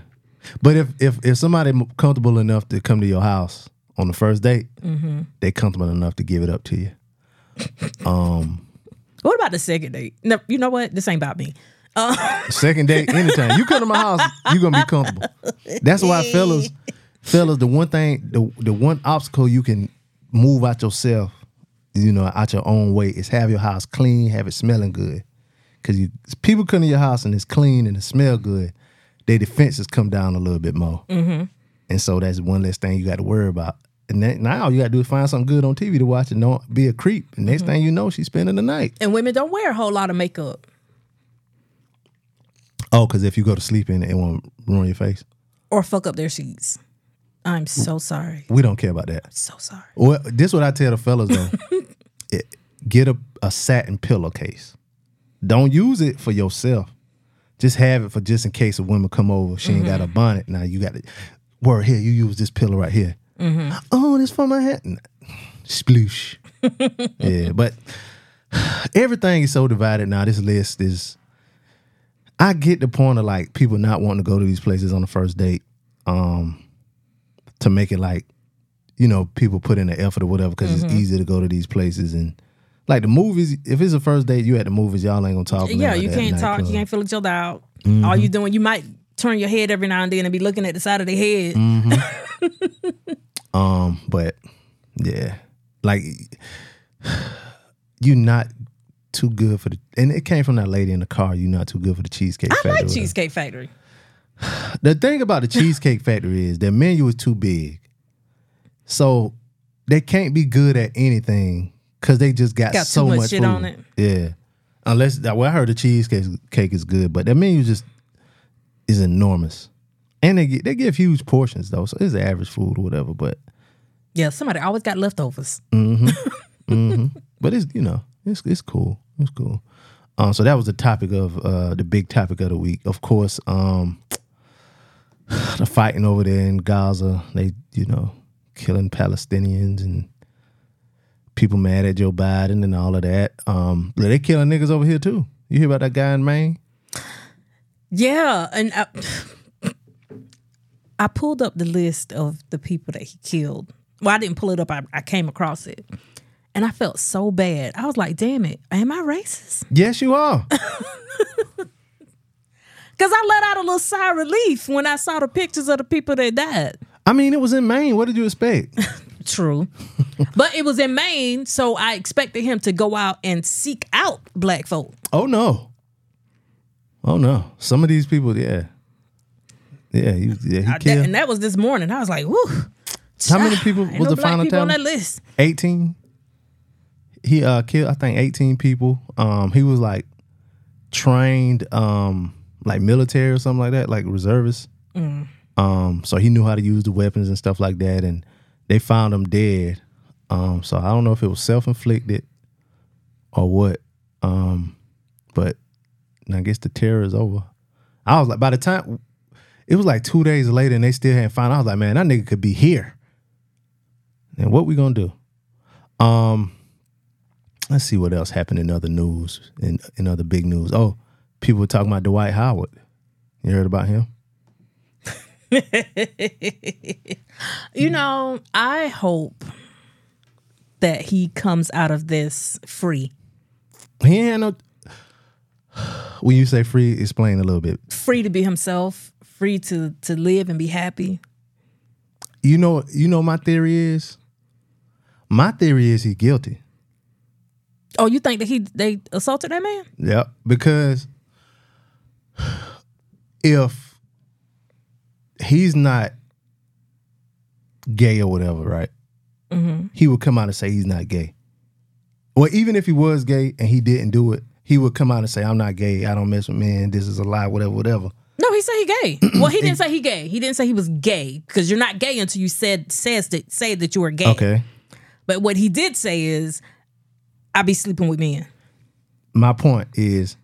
But if if if somebody comfortable enough to come to your house on the first date, Mm-hmm. they comfortable enough to give it up to you. Um What about the second date? No, you know what? This ain't about me. Second date, anytime you come to my house, you gonna be comfortable. That's why, fellas, fellas, the one thing, the the one obstacle you can move out yourself, you know, out your own way is have your house clean, have it smelling good. Cause you people come to your house and it's clean and it smell good, their defenses come down a little bit more. Mm-hmm. And so that's one less thing you got to worry about. And then, now all you got to do is find something good on TV to watch and don't be a creep. And next mm-hmm. thing you know, she's spending the night. And women don't wear a whole lot of makeup. Oh, because if you go to sleep in it, it won't ruin your face. or fuck up their sheets. I'm so sorry. We don't care about that. So sorry. Well, this what I tell the fellas though. Get a, a satin pillowcase. Don't use it for yourself. Just have it for just in case a woman come over. She ain't got a bonnet. Now you got it. Word here, you use this pillow right here. Oh, this for my. N- Sploosh. yeah, but everything is so divided now. This list is. I get the point of like people not wanting to go to these places on the first date, um, to make it like you know, people put in the effort or whatever because Mm-hmm. it's easy to go to these places and like the movies. If it's a first date, you at the movies, y'all ain't gonna talk. Yeah, you can't talk. You can't feel each other out. All you doing, you might turn your head every now and then and be looking at the side of the head. Um, but yeah, like you not too good for the. And it came from that lady in the car. You not too good for the cheesecake. I Factory or like. Cheesecake Factory. The thing about the Cheesecake Factory is their menu is too big, so they can't be good at anything because they just got, Got so much much shit food. on it. Yeah, unless well, I heard the cheesecake cake is good, but that menu just is enormous, and they get, they give huge portions though, so it's average food or whatever. But Yeah, somebody always got leftovers. but it's you know it's it's cool. It's cool. Um, so that was the topic of uh, the big topic of the week. Of course, um, the fighting over there in Gaza. They you know killing Palestinians and people mad at Joe Biden and all of that. Um, but they killing niggas over here too. You hear about that guy in Maine? Yeah, and I, I pulled up the list of the people that he killed. Well, I didn't pull it up. I, I came across it, and I felt so bad. I was like, "Damn it, am I racist?" Yes, you are. Because I let out a little sigh of relief when I saw the pictures of the people that died. I mean, it was in Maine. What did you expect? True. but it was in Maine, so I expected him to go out and seek out black folk. Oh no. Oh no. Some of these people, yeah. Yeah, he, yeah, he I- that- killed. and that was this morning. I was like, whoo. How many people was no the final people on that list? 18. He uh killed I think 18 people. Um he was like trained um like military or something like that, like reservist. Um so he knew how to use the weapons and stuff like that and they found him dead. Um so I don't know if it was self-inflicted or what. Um but I guess the terror is over. I was like by the time it was like 2 days later and they still hadn't found. I was like, man, that nigga could be here. And what we gonna do? Um, let's see what else happened in other news in in other big news. Oh, people were talking about Dwight Howard. You heard about him? You know, I hope that he comes out of this free. He ain't had no. When you say free, explain a little bit. Free to be himself, free to to live and be happy. You know, you know. My theory is. My theory is he guilty. Oh, you think that he they assaulted that man? Yep. Because if he's not gay or whatever, right? Mm-hmm. He would come out and say he's not gay. Or even if he was gay and he didn't do it, he would come out and say, I'm not gay. I don't mess with men. This is a lie, whatever, whatever. No, he said he gay. well, he didn't say he gay. He didn't say he was gay because you're not gay until you said says that say that you were gay. Okay. But what he did say is, I be sleeping with men. My point is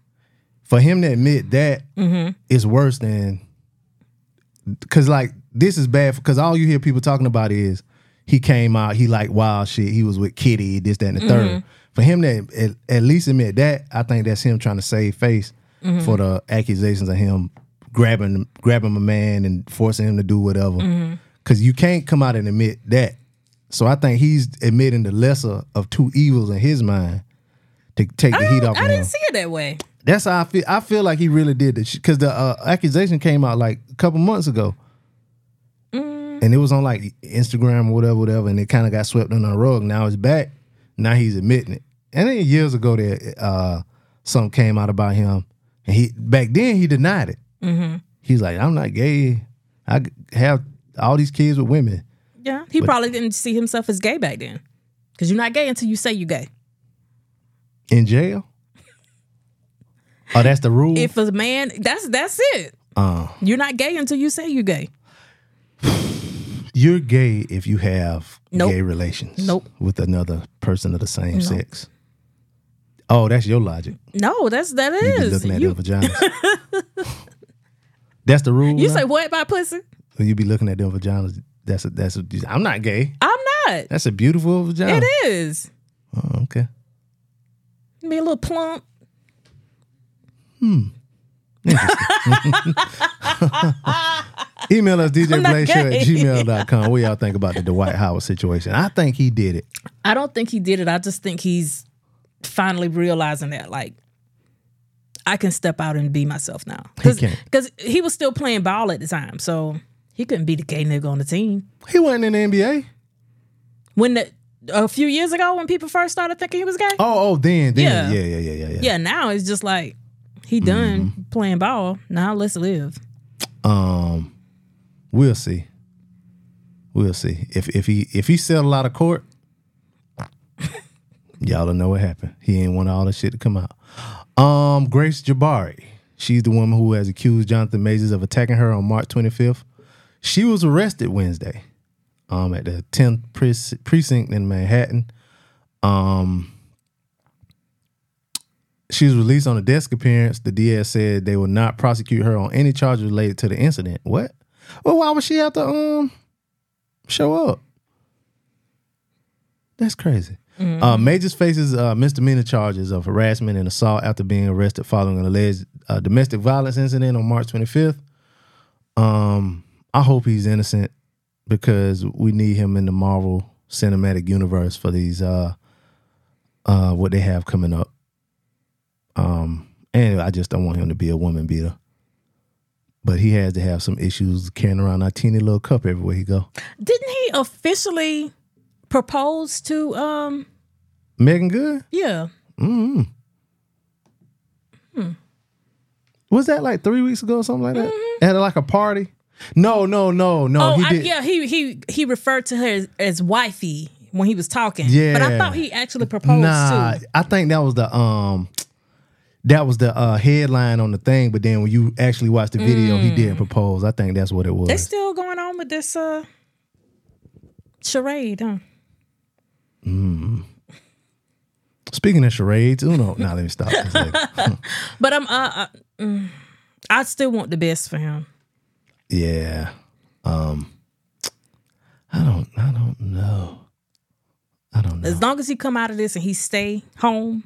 for him to admit that mm-hmm. is worse than because like this is bad because all you hear people talking about is he came out, he like wild shit, he was with Kitty, this, that, and the third. Mm-hmm. For him to at, at least admit that, I think that's him trying to save face mm-hmm. for the accusations of him grabbing grabbing a man and forcing him to do whatever. Mm-hmm. Cause you can't come out and admit that. So I think he's admitting the lesser of two evils in his mind to take the heat off I didn't see it that way. That's how I feel. I feel like he really did this because the uh, accusation came out like a couple months ago, Mm. and it was on like Instagram or whatever, whatever, and it kind of got swept under the rug. Now it's back. Now he's admitting it. And then years ago, there uh, something came out about him, and he back then he denied it. Mm-hmm. He's like, I'm not gay. I have all these kids with women. Yeah, he probably didn't see himself as gay back then. Because you're not gay until you say you're gay. in jail. Oh, that's the rule. If a man, that's that's it. uh, You're not gay until you say you're gay. you're gay if you have Nope. gay relations. Nope. With another person of the same sex. Oh, that's your logic. No, that's that You be is. looking at You, them vaginas. that's the rule. you now? say what by pussy? when you be looking at them vaginas. That's a, that's a, I'm not gay. I'm not. That's a beautiful vagina. It is. Oh, okay. Be a little plump. Hmm. Email us djblazeshow at gmail.com. What y'all think about the Dwight Howard situation? I think he did it. I don't think he did it. I just think he's finally realizing that, like, I can step out and be myself now. He can. Because he was still playing ball at the time. So he couldn't be the gay nigga on the team. He wasn't in the NBA. When the, a few years ago, when people first started thinking he was gay, Oh, oh, then, then. Yeah, yeah, yeah, yeah, yeah. yeah, now it's just like, he done Mm-hmm. playing ball. Now let's live. Um, we'll see. We'll see if if he if he settled out of court. y'all don't know what happened. He ain't want all the shit to come out. Um, Grace Jabbari, she's the woman who has accused Jonathan Majors of attacking her on March 25th. She was arrested Wednesday, um, at the 10th precinct in Manhattan. Um, she was released on a desk appearance. The DS said they will not prosecute her on any charges related to the incident. What? Well, why would she have to um show up? That's crazy. Uh, Majors faces uh, misdemeanor charges of harassment and assault after being arrested following an alleged uh, domestic violence incident on March 25th. Um, I hope he's innocent because we need him in the Marvel Cinematic Universe for these uh, uh, what they have coming up. Um, and I just don't want him to be a woman beater. But he has to have some issues carrying around that teeny little cup everywhere he go. Didn't he officially propose to um Meagan Good? yeah. Hmm. Was that like three weeks ago or something like that? At like a party? No, no, no, no. oh, he I, yeah, he he he referred to her as, as wifey when he was talking. Yeah. But I thought he actually proposed Nah, too. I think that was the um that was the uh headline on the thing, but then when you actually watch the video, he didn't propose. I think that's what it was. They still going on with this uh charade, huh? Speaking of charades, Uno. Nah, let me stop. for a second. But I'm uh, uh mm, I still want the best for him. yeah. Um I don't I don't know. I don't know. As long as he come out of this and he stay home,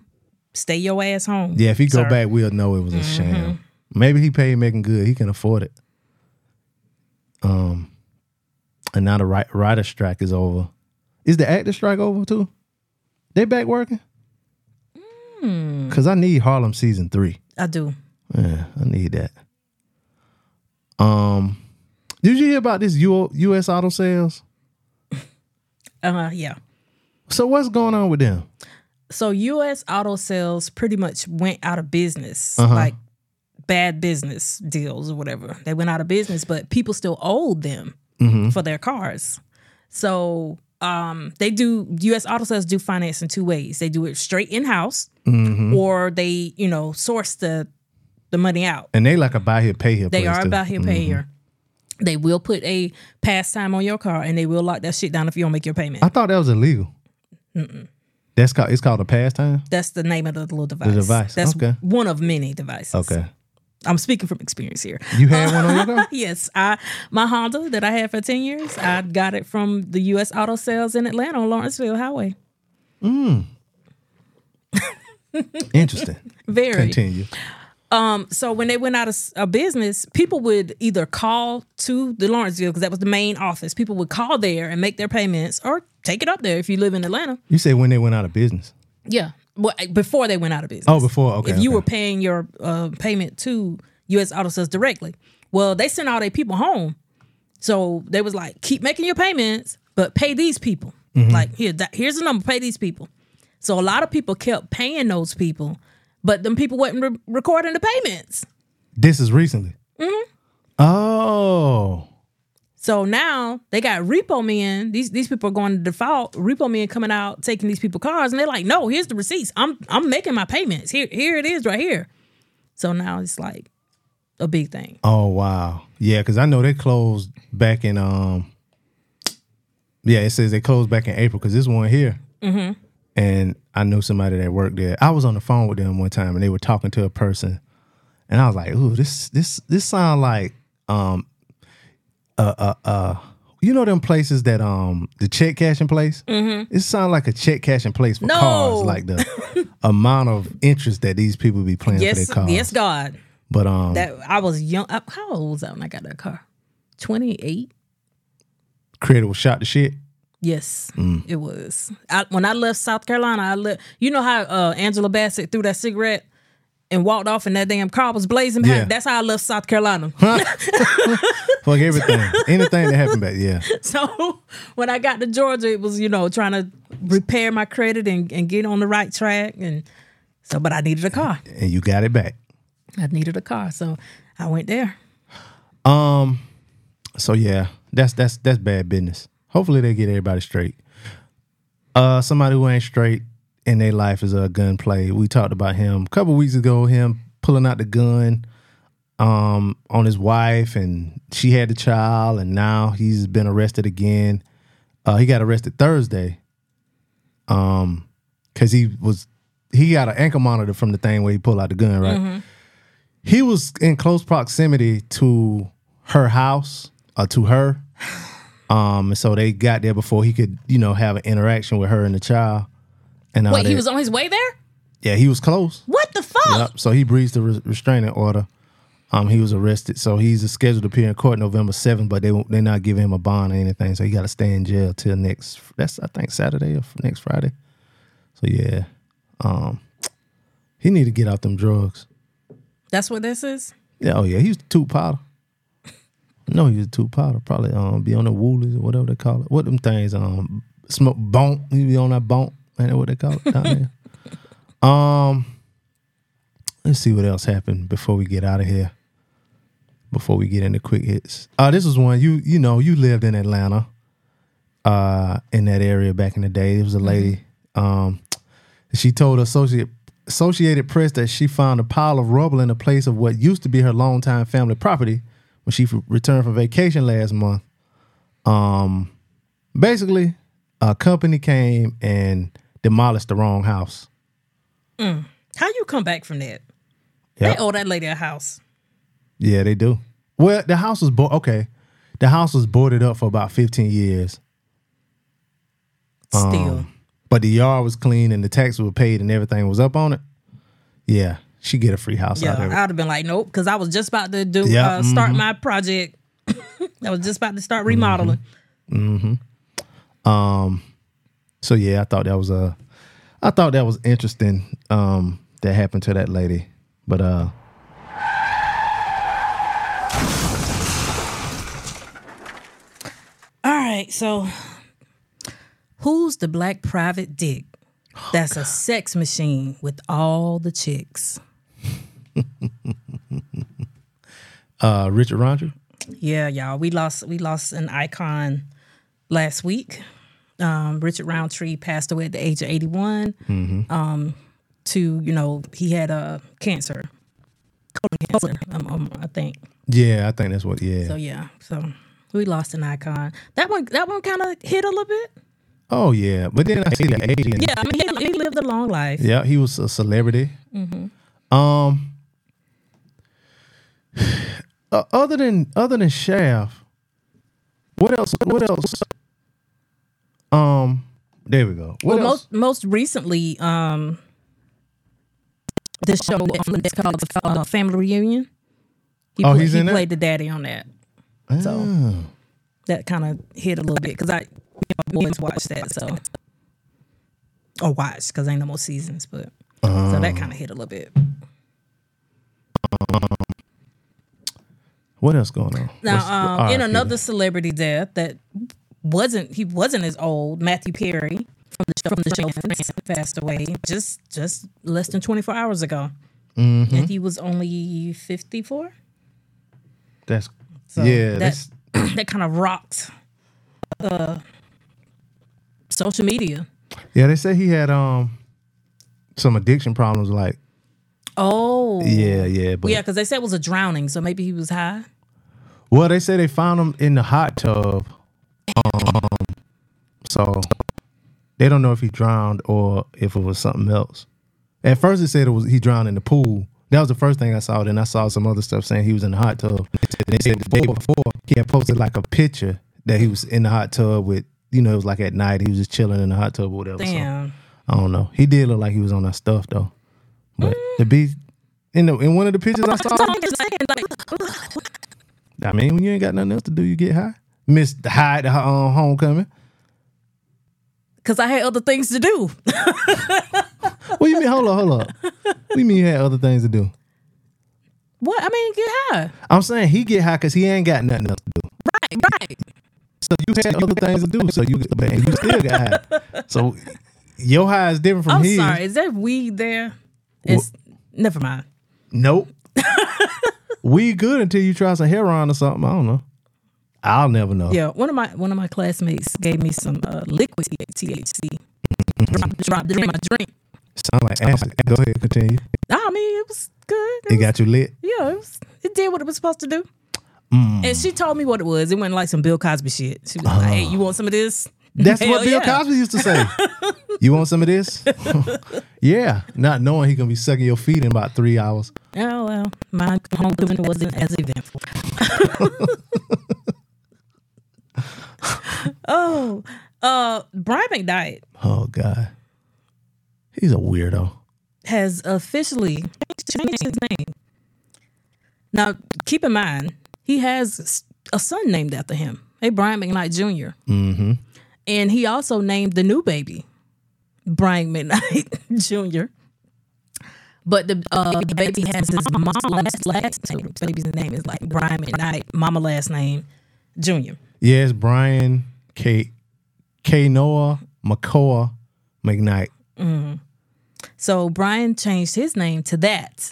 stay your ass home. Yeah, if he go sir. Mm-hmm. back, we'll know it was a sham. Maybe he paid Meagan Good. He can afford it. Um, and now the ri- writer strike is over. Is the actor strike over too? They back working? Hmm. Cause I need Harlem season three. I do. Yeah, I need that. Um, did you hear about this U- U.S. auto sales? Uh yeah. So what's going on with them? So US auto sales pretty much went out of business. Uh-huh. Like bad business deals or whatever. They went out of business, but people still owed them Mm-hmm. for their cars. So um, they do US auto sales do finance in two ways. They do it straight in house Mm-hmm. or they, you know, source the the money out. And they like a buy here, pay here. They are about here, pay Mhm. here. They will put a PassTime on your car and they will lock that shit down if you don't make your payment. I thought that was illegal. That's called. It's called a PassTime. That's the name of the little device. The device, That's okay. one of many devices. Okay. I'm speaking from experience here. You had one on your car. Yes, I my Honda that I had for 10 years, I got it from the US Auto Sales in Atlanta on Lawrenceville Highway. Interesting. Very. Continue. Um, so when they went out of, of business, people would either call to the Lawrenceville because that was the main office. People would call there and make their payments or take it up there if you live in Atlanta. You said when they went out of business. Yeah. Well, before they went out of business. Oh, before. Okay. if you okay. were paying your uh, payment to U.S. Auto Sales directly. Well, they sent all their people home, so they was like, keep making your payments, but pay these people. Mm-hmm. Like here, that, here's the number, pay these people. So a lot of people kept paying those people, but them people wasn't re- recording the payments. This is recently. Mm-hmm. Oh. So now they got repo men. These these people are going to default. Repo men coming out taking these people cars, and they're like, "No, here's the receipts. I'm I'm making my payments. Here here it is right here." So now it's like a big thing. Oh wow. Yeah, because I know they closed back in um. Yeah, it says they closed back in April because this one here. Mm-hmm. And I knew somebody that worked there. I was on the phone with them one time, and they were talking to a person, and I was like, "Ooh, this this this sound like um, uh uh uh." You know them places that um the check cashing place. Mm-hmm. It sounds like a check cashing place for No. cars. Like the amount of interest that these people be paying for their cars. yes, God. But um, That I was young. I- How old was I when I got that car? Twenty eight. credit was shot to shit. Yes, Mm. it was. I, when I left South Carolina, I left. You know how uh, Angela Bassett threw that cigarette and walked off, and that damn car was blazing. behind? Yeah. That's how I left South Carolina. Fuck everything. Anything that happened back, yeah. so when I got to Georgia, it was you know trying to repair my credit and, and get on the right track, and so. But I needed a car. And you got it back. I needed a car, so I went there. Um, so yeah, that's that's that's bad business. Hopefully they get everybody straight. Uh, somebody who ain't straight in their life is a Gunplay. We talked about him a couple weeks ago. Him pulling out the gun, um, on his wife, and she had the child, and now he's been arrested again. Uh, he got arrested Thursday, um, because he was he got an ankle monitor from the thing where he pulled out the gun, right? He was in close proximity to her house or to her. Um, and so they got there before he could, you know, have an interaction with her and the child. And all Wait, he was on his way there? yeah, he was close. What the fuck? Yep. So he breached the re- restraining order. Um, he was arrested. So he's scheduled to appear in court November seventh, but they they're not giving him a bond or anything. So he got to stay in jail till next. That's I think Saturday or next Friday. So yeah, um, he need to get out them drugs. That's what this is? Yeah, oh yeah, he was two powder. No, he was two powder. Probably um be on the woolies or whatever they call it. What them things um smoke bone. He be on that bone. Ain't that what they call it down there? um, let's see what else happened before we get out of here. Before we get into quick hits. Uh this was one you you know you lived in Atlanta, uh in that area back in the day. There was a lady. Um, she told Associate Associated Press that she found a pile of rubble in a place of what used to be her longtime family property when she f- returned from vacation last month. Um, basically, a company came and demolished the wrong house. Mm. How you come back from that? Yep. They owe that lady a house. Yeah, they do. Well, the house was bo- okay. The house was boarded up for about fifteen years, Still. Um, but the yard was clean and the taxes were paid and everything was up on it. Yeah, she get a free house yeah, out I'd have been like, nope, because I was just about to do Yeah, uh, start mm-hmm. my project. I was just about to start remodeling. Mm-hmm. Mm-hmm. Um, So yeah, I thought that was a, I thought that was interesting. Um, that happened to that lady, but uh, All right, so who's the black private dick? That's a sex machine with all the chicks. uh, Richard Roger. Yeah, y'all. We lost we lost an icon last week. Um, Richard Roundtree passed away at the age of 81. Um, to you know, he had a uh, cancer, colon cancer. Um, um, I think. Yeah, I think that's what. Yeah. So yeah, so we lost an icon. That one, that one kind of hit a little bit. oh yeah, but then I see the age. and- Yeah, I mean, he, he lived a long life. Yeah, he was a celebrity. Um, uh, other than other than Shaft, what else? What else? Um, there we go. What well, else? most most recently, um, this show Netflix called uh, Family Reunion. He Oh, played, he's he in that? played the daddy on that. So Ah. that kind of hit a little bit because I you know, boys watch that. So or watch because ain't no more seasons, but so Uh-huh. that kind of hit a little bit. what else going on? Now, um, in another celebrity death that wasn't he wasn't as old, Matthew Perry from the show, from the show Friends passed away just just less than twenty four hours ago, Mm-hmm. and he was only fifty four. That's So yeah. that That's that kind of rocked uh, social media. yeah. They say he had um some addiction problems. Like Oh, yeah, yeah. But yeah, because they said it was a drowning, so maybe he was high. Well, they say they found him in the hot tub. Um, so they don't know if he drowned or if it was something else. At first, they said it was he drowned in the pool. That was the first thing I saw. Then I saw some other stuff saying he was in the hot tub. They said the day before he had posted like a picture that he was in the hot tub with. You know, it was like at night. He was just chilling in the hot tub or whatever. So, Damn. I don't know. He did look like he was on that stuff though. But the be in the in one of the pictures I saw, So I'm just saying, like, I mean, when you ain't got nothing else to do, you get high. Miss the high at the uh, homecoming. because I had other things to do. What you mean? Hold up, hold up. What you mean you had other things to do? What I mean, get high. I'm saying he get high because he ain't got nothing else to do. Right, right. So you had other things to do. So you, but you still got high. So your high is different from his. I'm his. sorry. Is that weed there? It's never mind. Nope. we good until you try some heroin or something. I don't know. I'll never know. Yeah, one of my one of my classmates gave me some uh, liquid THC. Dropped dropped it my drink. Sound like acid. Go ahead, continue. I mean, it was good. It It was- got you lit. yeah, it, was, it did what it was supposed to do. Mm. And she told me what it was. It wasn't like some Bill Cosby shit. She was like, "Hey, you want some of this?" That's Hell what Bill yeah. Cosby used to say. you want some of this? Yeah, not knowing he gonna be sucking your feet in about three hours. Oh well, my homecoming wasn't as eventful. oh, uh, Brian McKnight Oh God, he's a weirdo. has officially changed his name. Now, keep in mind, he has a son named after him, a Brian McKnight junior Mm-hmm. And he also named the new baby Brian McKnight Jr. But the, uh, the baby has his mom's last, last name. The baby's name is like Brian McKnight, mama last name Junior. Yes, Brian K. K. Noah McCoy McKnight, mm-hmm. So Brian changed his name to that.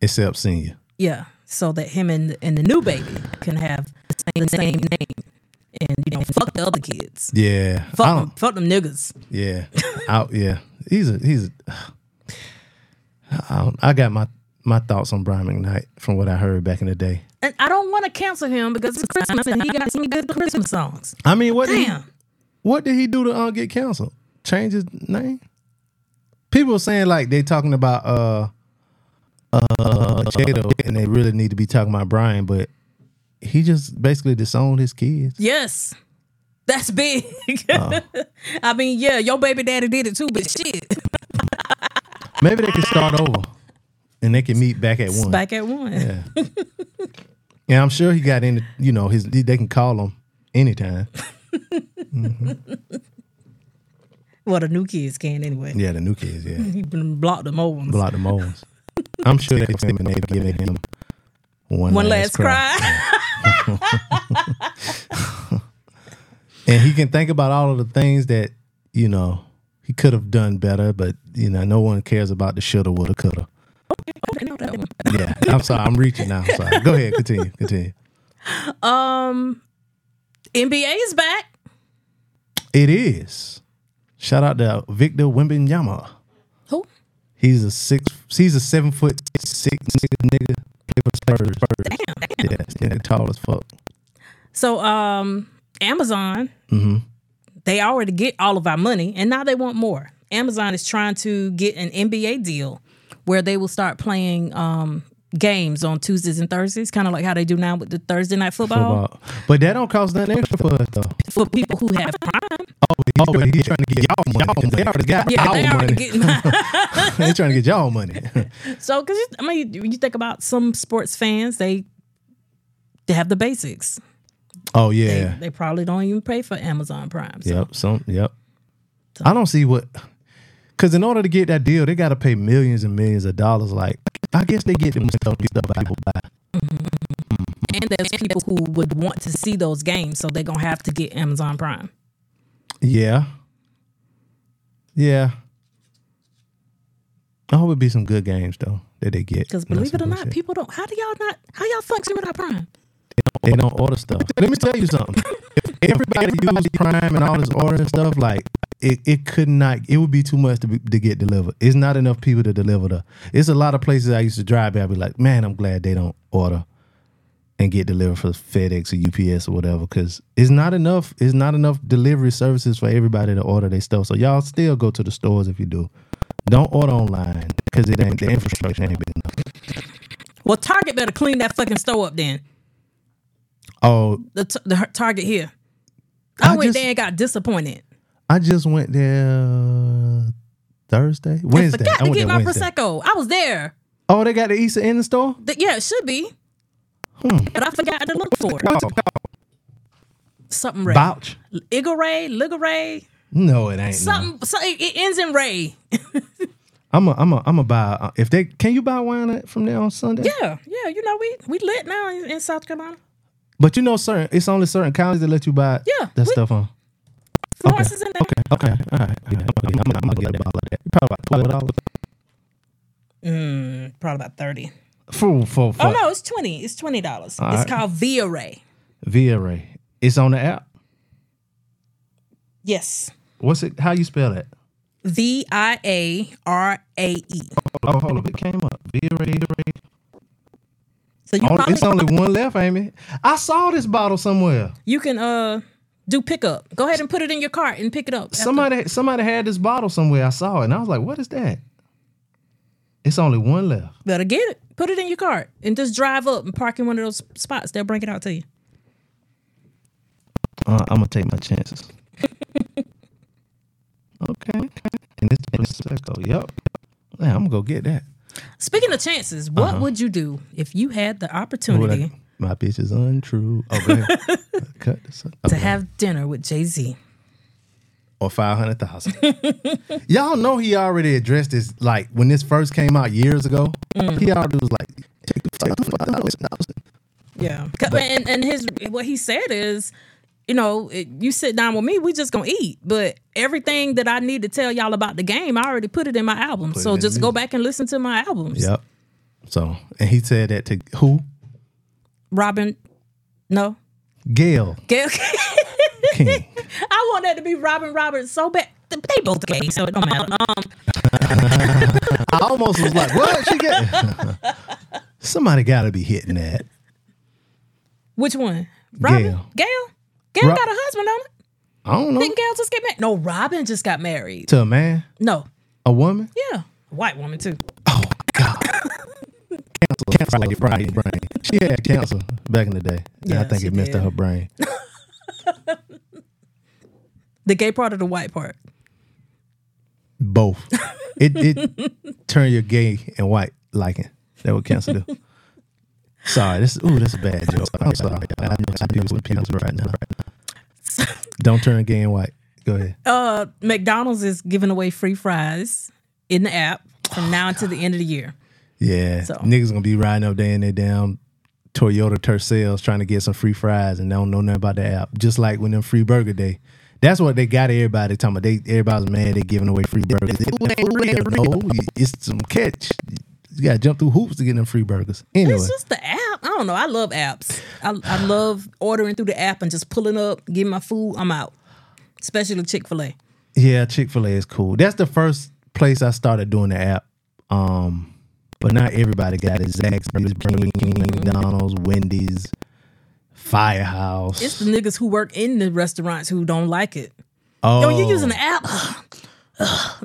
except senior. Yeah, so that him and and the new baby can have the same name, and you know, fuck the other kids. Yeah, Fuck them, fuck them niggas. Yeah, out. Yeah, he's a he's. A, I, don't- I got my my thoughts on Brian McKnight from what I heard back in the day. And I don't want to cancel him because it's Christmas and he got some good Christmas songs. I mean, what did he, Damn. what did he do to uh, get canceled? Change his name? People are saying like they talking about uh uh Jado and they really need to be talking about Brian, but he just basically disowned his kids. Yes. That's big. Oh. I mean, yeah, your baby daddy did it too, but shit. Maybe they can start over and they can meet back at one. Back at one. Yeah. yeah, I'm sure he got in. You know, his they can call him anytime. Well, the new kids can anyway. Yeah, the new kids. Yeah, He been blocked them old ones. block the moles. I'm sure they him and they've given him one, One last cry. and he can think about all of the things that you know he could have done better, but you know no one cares about the shoulda, woulda, coulda. Yeah, I'm sorry, I'm reaching now. I'm sorry. Go ahead, continue, continue. Um, NBA is back. It is. Shout out to Victor Wembanyama. Who? He's a six. He's a seven foot six nigga. nigga play for Spurs. Damn, damn. Yeah, nigga tall as fuck. So, um, Amazon, Mm-hmm. they already get all of our money, and now they want more. Amazon is trying to get an NBA deal where they will start playing um, games on Tuesdays and Thursdays, kind of like how they do now with the Thursday night football, Football. But that don't cost nothing extra for us though. for people who have Prime. Oh, but he's trying to get y'all money. They already got Yeah, our they money. getting. They're trying to get y'all money. so, because I mean, when you think about some sports fans, they they have the basics. oh yeah. they probably don't even pay for Amazon Prime. So. Yep. Some. Yep. I don't see what. Because in order to get that deal, they got to pay millions and millions of dollars. Like, I guess they get them stuff stuff people buy. Mm-hmm. And there's people who would want to see those games, so they're gonna have to get Amazon Prime. Yeah. Yeah. I hope it be some good games though that they get. Because believe it or not, bullshit. people don't. How do y'all not? How y'all function without Prime? they don't they don't order stuff. Let me tell you something. If everybody used Prime and all this ordering stuff, like it, it could not. It would be too much to, be, to get delivered. It's not enough people to deliver the. It's a lot of places I used to drive. I'd be like, man, I'm glad they don't order and get delivered for FedEx or UPS or whatever because it's not enough. It's not enough delivery services for everybody to order their stuff. So y'all still go to the stores if you do. Don't order online because it ain't the infrastructure ain't big enough. Well, Target better clean that fucking store up then. Oh, The, t- the Target here. I, I went just- there and got disappointed. I just went there Thursday, Wednesday. I forgot I to get my Wednesday. prosecco. I was there. Oh, they got the Easter in the store. Th- yeah, it should be. Hmm. But I forgot to look for it. Oh, Something Ray. Vouch? Igaray, Ligaray. No, it ain't. no. Something. So it, it ends in Ray. I'm a, I'm a, I'm a buy. Uh, if they can you buy wine from there on Sunday? yeah, yeah. You know we we lit now in, in South Carolina. But you know, certain it's only certain counties that let you buy Yeah, that we- stuff on. Florence is in there. Okay, okay, all right. Yeah, okay, I'm, I'm gonna get a bottle of that. Probably about twelve dollars. Mm, probably about thirty. For for for Oh no, it's twenty. It's twenty dollars. It's right. called Viarae. Via Ray. It's on the app. Yes. What's it? How you spell that? V I A R A E. Oh, hold on, it came up. Viarae. So you Oh, probably it's only one left, Amy. I saw this bottle somewhere. you can uh do pickup. Go ahead and put it in your cart and pick it up. after- Somebody somebody had this bottle somewhere. I saw it and I was like, what is that? It's only one left. better get it. Put it in your cart and just drive up and park in one of those spots. They'll bring it out to you. Uh, I'm gonna take my chances. okay. And this Prosecco. Yep. Yeah, I'm gonna go get that. Speaking of chances, what would you do if you had the opportunity my bitch is untrue. Oh, go ahead. Cut this. to Okay. have dinner with Jay Z? or five hundred thousand. Y'all know he already addressed this. Like when this first came out years ago, Mm. he already was like, "Take the five hundred thousand. Yeah, and and his what he said is, you know, it, you sit down with me, we just gonna eat. But everything that I need to tell y'all about the game, I already put it in my album. It so in just go music. back and listen to my albums. Yep. So, and he said that to who? Robin, no, Gayle Gayle. King. I want that to be Robin Roberts so bad. They both gay, so it don't matter. Um, I almost was like, what? She get somebody got to be hitting that. which one? Robin? Gayle. Gayle? Gayle Ro- got a husband on it. I don't know Didn't Gayle just get married? No, Robin just got married. to a man, No, a woman. yeah, a white woman too. Oh God. Cancer, cancer on your brain. She had cancer back in the day. Yeah, I think it messed did. up her brain. The gay part or the white part? Both. It it turn your gay and white liking. That what cancer do. Sorry, this ooh, this is a bad joke. I'm sorry. I know some people with cancer right now. Don't turn gay and white. Go ahead. Uh, McDonald's is giving away free fries in the app from now until the end of the year. Yeah, So- niggas gonna be riding up there in their damn Toyota Tercels trying to get some free fries and they don't know nothing about the app. Just like when them free burger day. That's what they got everybody talking about. They everybody's mad they giving away free burgers. Ooh, they ain't real. No, it's some catch. You gotta jump through hoops to get them free burgers. Anyway, It's just the app. I don't know. I love apps. I, I love ordering through the app and just pulling up, getting my food. I'm out. Especially Chick Fil A. yeah, Chick Fil A is cool. That's the first place I started doing the app. Um, but not everybody got it. Zaxby's, Burger King, McDonald's, Wendy's, Firehouse. It's the niggas who work in the restaurants who don't like it. oh, Yo, you oh. using the app?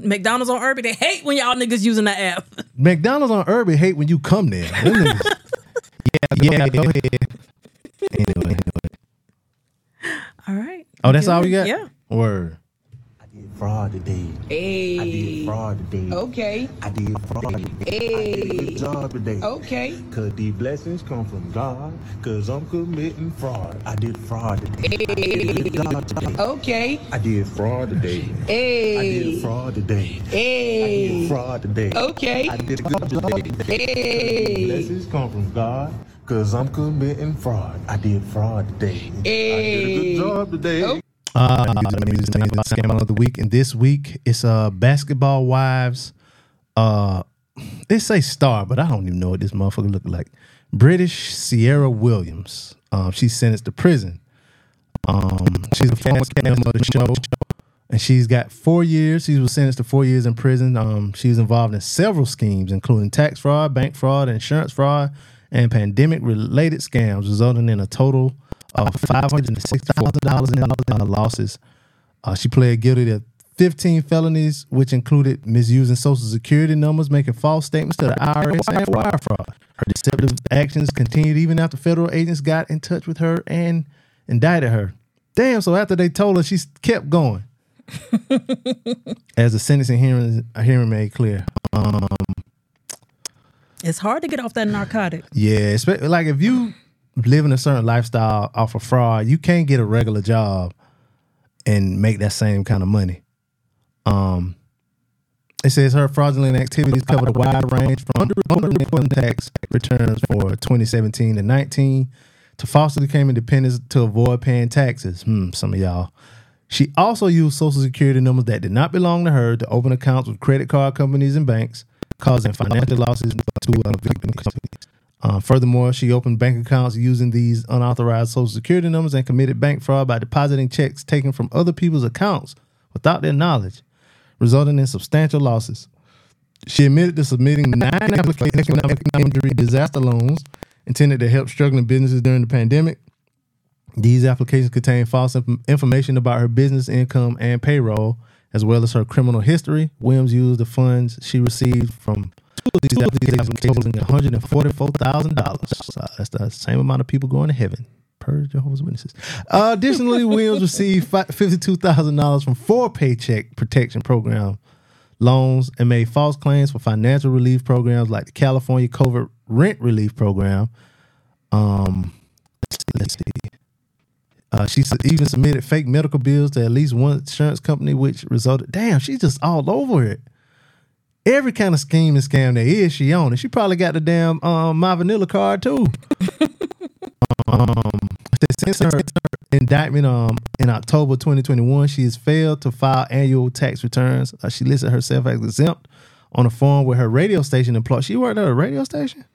McDonald's on Irby, they hate when y'all niggas using the app. McDonald's on Irby hate when you come there. Niggas- yeah, yeah, go ahead. Anyway, All right. oh, that's all we got. Yeah. Word. Fraud today. I did fraud today. Okay, I did fraud today. I did a good job today. okay. Cause the blessings come from God. Cause I'm committing fraud. I did fraud today. I did a job today. Okay. I did fraud today. I Hey. did fraud today. I did fraud today. Okay. I did a good job today. Hey. Blessings come from God. Cause I'm committing fraud. I did fraud today. Hey. I did a good job today. Uh, of the week, and this week it's uh basketball wives. Uh, they say star, but I don't even know what this motherfucker looked like. Brittish Sierra Williams. Um, she's sentenced to prison. Um, she's a former of the show, and she's got four years. She was sentenced to four years in prison. Um, she was involved in several schemes, including tax fraud, bank fraud, insurance fraud, and pandemic-related scams, resulting in a total of five hundred and sixty thousand dollars in uh, losses. Uh, she pled guilty to 15 felonies, which included misusing social security numbers, making false statements to the IRS, and wire fraud. Her deceptive actions continued even after federal agents got in touch with her and indicted her. Damn, so after they told her, she kept going. As the sentencing hearing, hearing made clear. Um, It's hard to get off that narcotic. yeah, like if you living a certain lifestyle off of fraud, you can't get a regular job and make that same kind of money. Um, it says her fraudulent activities covered a wide range from underreporting income tax returns for 2017 to 19 to falsely claiming dependents to avoid paying taxes. Hmm, some of y'all. She also used social security numbers that did not belong to her to open accounts with credit card companies and banks, causing financial losses to other companies. Uh, furthermore, she opened bank accounts using these unauthorized social security numbers and committed bank fraud by depositing checks taken from other people's accounts without their knowledge, resulting in substantial losses. She admitted to submitting nine applications for economic injury disaster loans intended to help struggling businesses during the pandemic. These applications contain false inf- information about her business income and payroll, as well as her criminal history. Williams used the funds she received from two of these applications, totaling $144,000. Uh, that's the same amount of people going to heaven, per Jehovah's Witnesses. Uh, additionally, Williams received $52,000 from four paycheck protection program loans and made false claims for financial relief programs like the California COVID Rent Relief Program. Um, let's see. Uh, she even submitted fake medical bills to at least one insurance company, which resulted. Damn, she's just all over it. Every kind of scheme and scam there is, she on it. She probably got the damn um, my vanilla card too. um, since her indictment um in October 2021, she has failed to file annual tax returns. Uh, she listed herself as exempt on a form with her radio station employee. She worked at a radio station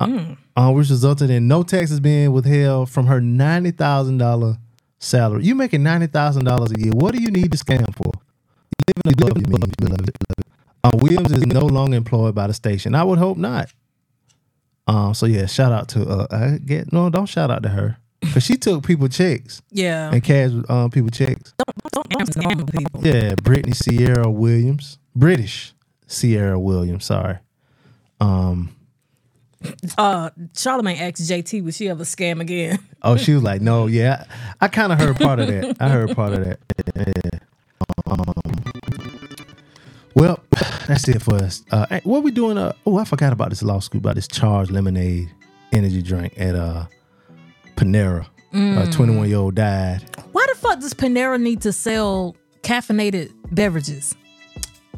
uh, uh, which resulted in no taxes being withheld from her ninety thousand dollar salary. You making ninety thousand dollars a year? What do you need to scam for? You live in a love you mean, beloved. Uh, Williams is no longer employed by the station. I would hope not. Um. So yeah, shout out to uh. I get no, don't shout out to her because she took people checks Yeah. and cash um people checks. Don't scam people. Yeah, Brittany Sierra Williams, Brittish Sierra Williams. Sorry. Um. Uh, Charlemagne asked JT, would she ever scam again? Oh, she was like, no, yeah. I, I kind of heard part of that. I heard part of that. Yeah. That's it for us. Uh, what we doing? Uh, oh, I forgot about this law school about this charged lemonade energy drink at uh Panera. A 21 year old died. Why the fuck does Panera need to sell caffeinated beverages?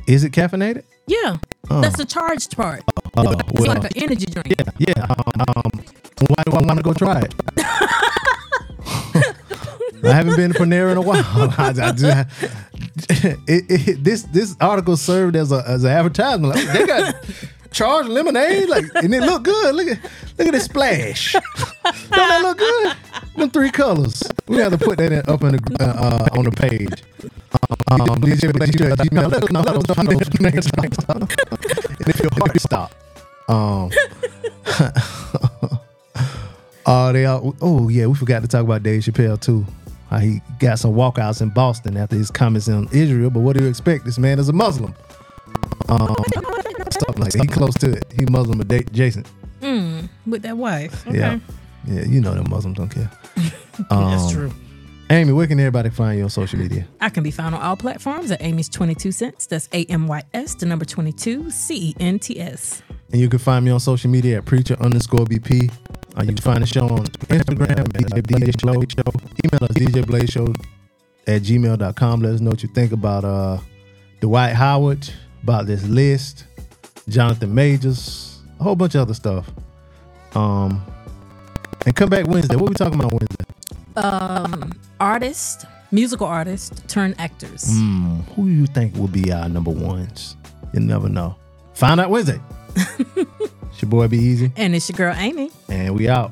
Is it caffeinated? Yeah, that's the charged part. Oh, It's well, like an energy drink. yeah. Um, um, why do I want to go try it? I haven't been to Panera in a while. I, I just, it, it, this this article served as a as an advertisement. Like, they got charged lemonade, like, and it look good. Look at look at the splash. Don't that look good? Them three colors. We have to put that in, up in the uh, uh, on the page. Um, if your heart stop. Um. Oh, they all, oh yeah, we forgot to talk about Dave Chappelle too. How he got some walkouts in Boston after his comments on Israel. But what do you expect? This man is a Muslim. Um, stuff like that. He close to it. He Muslim adjacent. With that wife. Okay. Yeah, yeah. You know them Muslims don't care. That's Um, true. Amy, where can everybody find you on social media? I can be found on all platforms at Amy's 22 cents. That's A M Y S, the number 22, C E N T S. And you can find me on social media at preacher underscore BP. Uh, you can find the show on Instagram DJ Blaze Show. Email us DJ Blaze Show at gmail.com. Let us know what you think about uh, Dwight Howard, about this list, Jonathan Majors, a whole bunch of other stuff. Um, and come back Wednesday. What we talking about Wednesday? Um, artist, musical artist, turn actors. Hmm, who you think will be our number ones? You never know. Find out Wednesday. it's your boy B-Eazy, And it's your girl Amy. and we out.